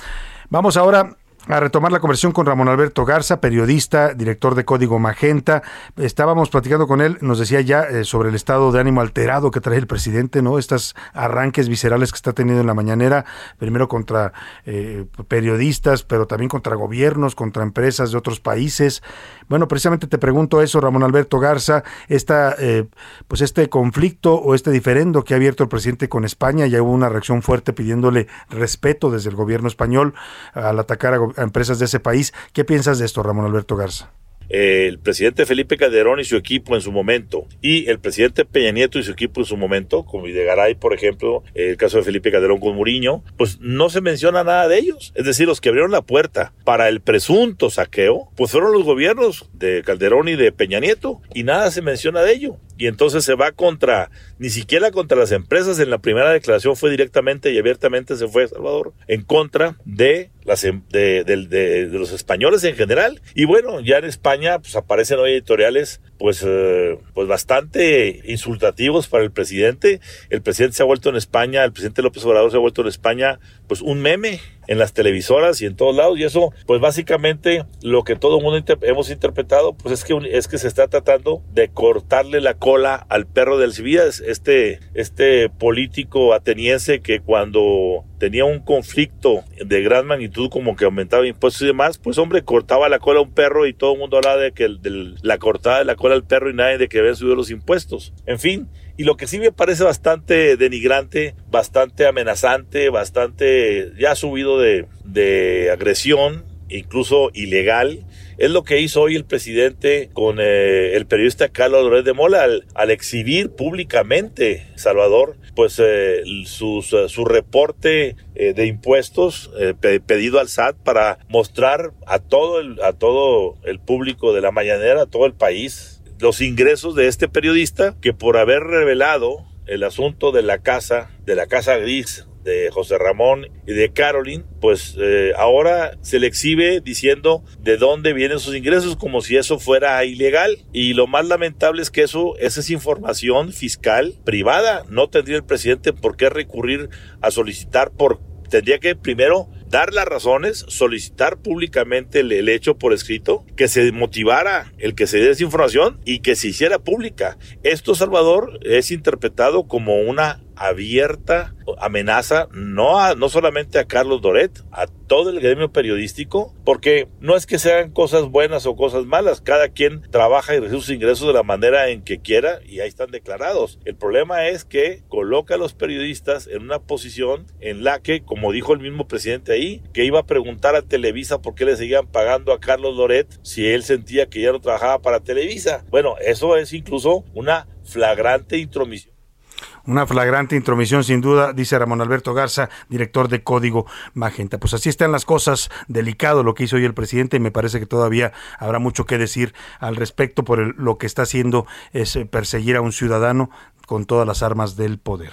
Vamos ahora a retomar la conversación con Ramón Alberto Garza, periodista, director de Código Magenta. Estábamos platicando con él, nos decía ya eh, sobre el estado de ánimo alterado que trae el presidente, ¿no? Estos arranques viscerales que está teniendo en la mañanera, primero contra eh, periodistas, pero también contra gobiernos, contra empresas de otros países. Bueno, precisamente te pregunto eso, Ramón Alberto Garza, esta, eh, pues este conflicto o este diferendo que ha abierto el presidente con España, ya hubo una reacción fuerte pidiéndole respeto desde el gobierno español al atacar a a empresas de ese país. ¿Qué piensas de esto, Ramón Alberto Garza? El presidente Felipe Calderón y su equipo en su momento, y el presidente Peña Nieto y su equipo en su momento, como Videgaray, por ejemplo, el caso de Felipe Calderón con Muriño, pues no se menciona nada de ellos. Es decir, los que abrieron la puerta para el presunto saqueo, pues fueron los gobiernos de Calderón y de Peña Nieto, y nada se menciona de ello. Y entonces se va contra, ni siquiera contra las empresas, en la primera declaración fue directamente y abiertamente se fue Salvador, en contra de las, em, de, de, los españoles en general. Y bueno, ya en España pues aparecen hoy editoriales pues, eh, pues bastante insultativos para el presidente. El presidente se ha vuelto en España, el presidente López Obrador se ha vuelto en España pues un meme en las televisoras y en todos lados y eso pues básicamente lo que todo el mundo hemos interpretado pues es que es que se está tratando de cortarle la cola al perro del Cividas este este político ateniense que cuando tenía un conflicto de gran magnitud como que aumentaba impuestos y demás pues hombre cortaba la cola a un perro y todo el mundo hablaba de que la cortada de la cola al perro y nadie de que habían subido los impuestos. En fin y lo que sí me parece bastante denigrante, bastante amenazante, bastante ya subido de, agresión, incluso ilegal, es lo que hizo hoy el presidente con eh, el periodista Carlos Loret de Mola al, exhibir públicamente, Salvador, pues eh, su reporte eh, de impuestos pedido al SAT para mostrar a todo el, a todo el público de la mañanera, a todo el país, los ingresos de este periodista que por haber revelado el asunto de la casa, de la casa gris de José Ramón y de Caroline, pues eh, ahora se le exhibe diciendo de dónde vienen sus ingresos como si eso fuera ilegal. Y lo más lamentable es que eso, esa es información fiscal privada. No tendría el presidente por qué recurrir a solicitar por tendría que primero dar las razones, solicitar públicamente el, hecho por escrito, que se motivara el que se dé esa información y que se hiciera pública. Esto, Salvador, es interpretado como una abierta amenaza no, a, no solamente a Carlos Doret, a todo el gremio periodístico, porque no es que sean cosas buenas o cosas malas, cada quien trabaja y recibe sus ingresos de la manera en que quiera y ahí están declarados. El problema es que coloca a los periodistas en una posición en la que, como dijo el mismo presidente ahí, que iba a preguntar a Televisa por qué le seguían pagando a Carlos Doret si él sentía que ya no trabajaba para Televisa. Bueno, eso es incluso una flagrante intromisión una flagrante intromisión, sin duda, dice Ramón Alberto Garza, director de Código Magenta. Pues así están las cosas, delicado lo que hizo hoy el presidente y me parece que todavía habrá mucho que decir al respecto por lo que está haciendo es eh, perseguir a un ciudadano con todas las armas del poder.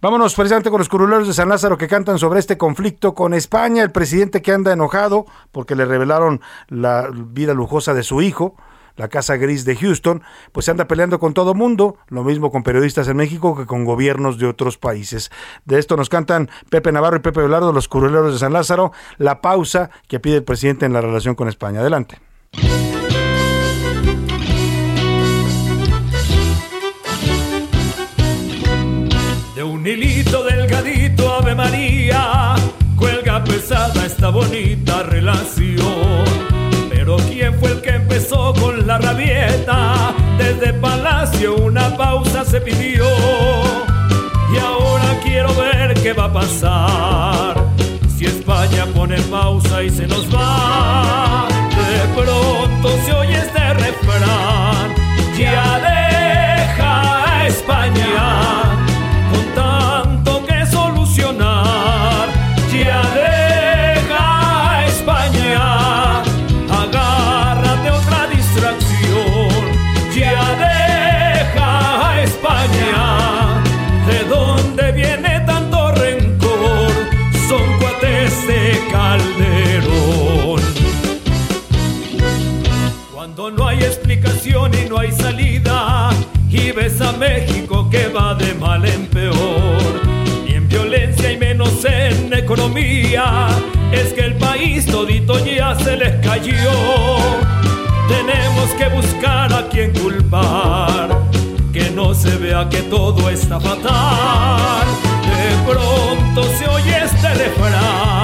Vámonos precisamente con los curuleros de San Lázaro que cantan sobre este conflicto con España, el presidente que anda enojado porque le revelaron la vida lujosa de su hijo la Casa Gris de Houston, pues se anda peleando con todo mundo, lo mismo con periodistas en México que con gobiernos de otros países. De esto nos cantan Pepe Navarro y Pepe Velardo, los curuleros de San Lázaro, la pausa que pide el presidente en la relación con España. Adelante. De un hilito delgadito, Ave María, cuelga pesada esta bonita relación Pero ¿quién fue el que con la rabieta? Desde Palacio una pausa se pidió. Y ahora quiero ver qué va a pasar. Si España pone pausa y se nos va. De pronto se oye este refrán. Ya deja a España es que el país todito ya se les cayó. Tenemos que buscar a quien culpar, que no se vea que todo está fatal. De pronto se oye este refrán,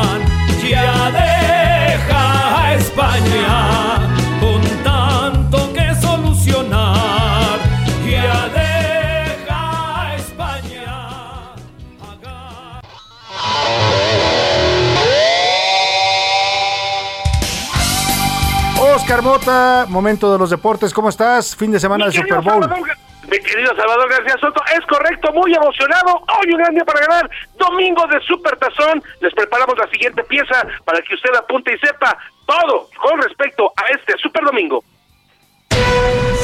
Oscar Mota, momento de los deportes, ¿cómo estás? Fin de semana de Super Bowl. Mi querido Salvador García Soto, es correcto, muy emocionado. Hoy un gran día para ganar. Domingo de Super Tazón. Les preparamos la siguiente pieza para que usted apunte y sepa todo con respecto a este Super Domingo.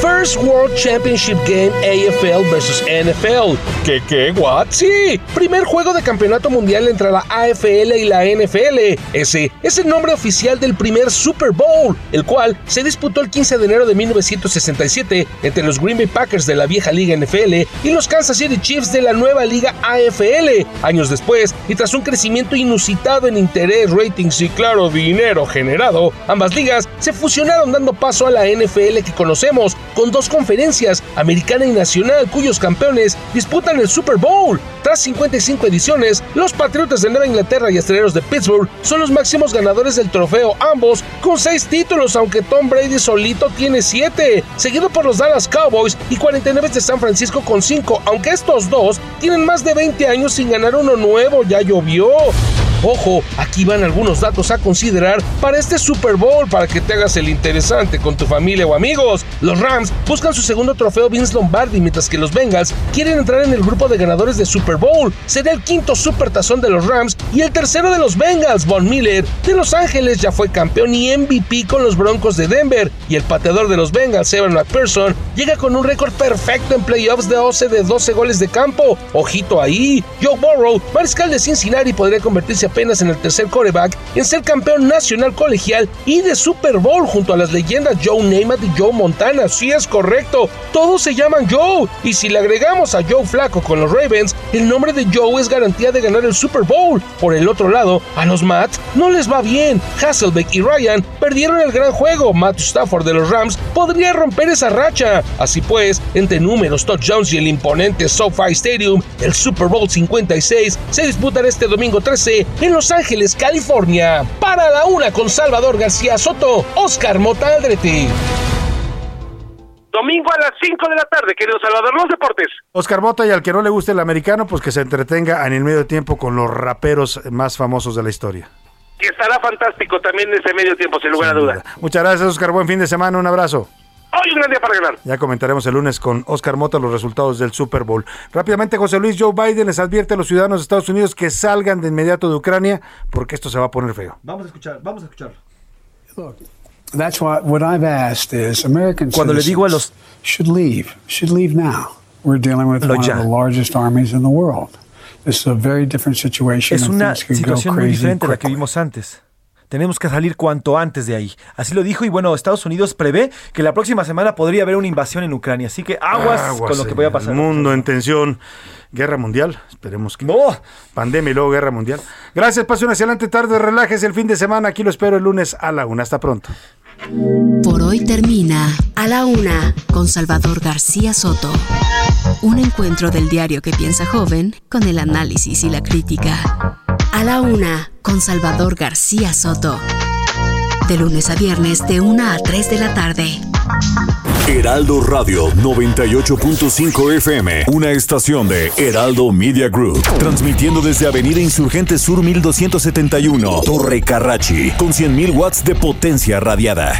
First World Championship Game AFL versus NFL. ¿Qué qué? ¿What? Sí, primer juego de campeonato mundial entre la AFL y la NFL. Ese es el nombre oficial del primer Super Bowl, el cual se disputó el 15 de enero de 1967 entre los Green Bay Packers de la vieja liga NFL y los Kansas City Chiefs de la nueva liga AFL. Años después, y tras un crecimiento inusitado en interés, ratings y claro dinero generado, ambas ligas se fusionaron dando paso a la NFL que conocemos, con dos conferencias, americana y nacional, cuyos campeones disputan el Super Bowl. Tras 55 ediciones, los Patriotas de Nueva Inglaterra y Astreros de Pittsburgh son los máximos ganadores del trofeo, ambos con seis títulos, aunque Tom Brady solito tiene siete, seguido por los Dallas Cowboys y 49 de San Francisco con cinco, aunque estos dos tienen más de 20 años sin ganar uno nuevo, ya llovió. Ojo, aquí van algunos datos a considerar para este Super Bowl para que te hagas el interesante con tu familia o amigos. Los Rams buscan su segundo trofeo Vince Lombardi, mientras que los Bengals quieren entrar en el grupo de ganadores de Super Bowl. Será el quinto Super Tazón de los Rams y el tercero de los Bengals. Von Miller de Los Ángeles ya fue campeón y MVP con los Broncos de Denver. Y el pateador de los Bengals, Evan McPherson, llega con un récord perfecto en playoffs de 11 de 12 goles de campo. Ojito ahí. Joe Burrow, mariscal de Cincinnati, podría convertirse apenas en el tercer coreback en ser campeón nacional colegial y de Super Bowl junto a las leyendas Joe Namath y Joe Montana. Sí es correcto, todos se llaman Joe. Y si le agregamos a Joe Flaco con los Ravens, el nombre de Joe es garantía de ganar el Super Bowl. Por el otro lado, a los Matt no les va bien. Hasselbeck y Ryan perdieron el gran juego. Matt Stafford de los Rams podría romper esa racha. Así pues, entre números, touchdowns y el imponente SoFi Stadium, el Super Bowl 56 se disputará este domingo 13 en Los Ángeles, California. Para la una con Salvador García Soto, Oscar Mota Aldrete. Domingo a las 5 de la tarde, querido Salvador, los deportes. Oscar Mota y al que no le guste el americano, pues que se entretenga en el medio tiempo con los raperos más famosos de la historia. Que estará fantástico también ese medio tiempo, sin lugar a duda. Muchas gracias, Oscar. Buen fin de semana. Un abrazo. Hoy un gran día para ganar. Ya comentaremos el lunes con Oscar Mota los resultados del Super Bowl. Rápidamente, José Luis Joe Biden les advierte a los ciudadanos de Estados Unidos que salgan de inmediato de Ucrania porque esto se va a poner feo. Vamos a escuchar, vamos a escucharlo. That's what what I've asked is American Cuando le digo a los should leave, should leave now. We're dealing with one ya. of the largest armies in the world. This is a very different situation. Es una things could go situación muy crazy diferente a la que vimos antes. Tenemos que salir cuanto antes de ahí. Así lo dijo y bueno, Estados Unidos prevé que la próxima semana podría haber una invasión en Ucrania. Así que aguas, con lo que vaya a pasar. El mundo en tensión. Guerra mundial. Esperemos que. No. Pandemia y luego guerra mundial. Gracias, pasión hacia adelante, tarde, relájese el fin de semana. Aquí lo espero el lunes a la una. Hasta pronto. Por hoy termina A la Una con Salvador García Soto. Un encuentro del diario que piensa joven con el análisis y la crítica. A la Una con Salvador García Soto. De lunes a viernes de 1 a 3 de la tarde. Heraldo Radio 98.5 FM, una estación de Heraldo Media Group, transmitiendo desde Avenida Insurgente Sur 1271, Torre Carrachi, con 100.000 watts de potencia radiada.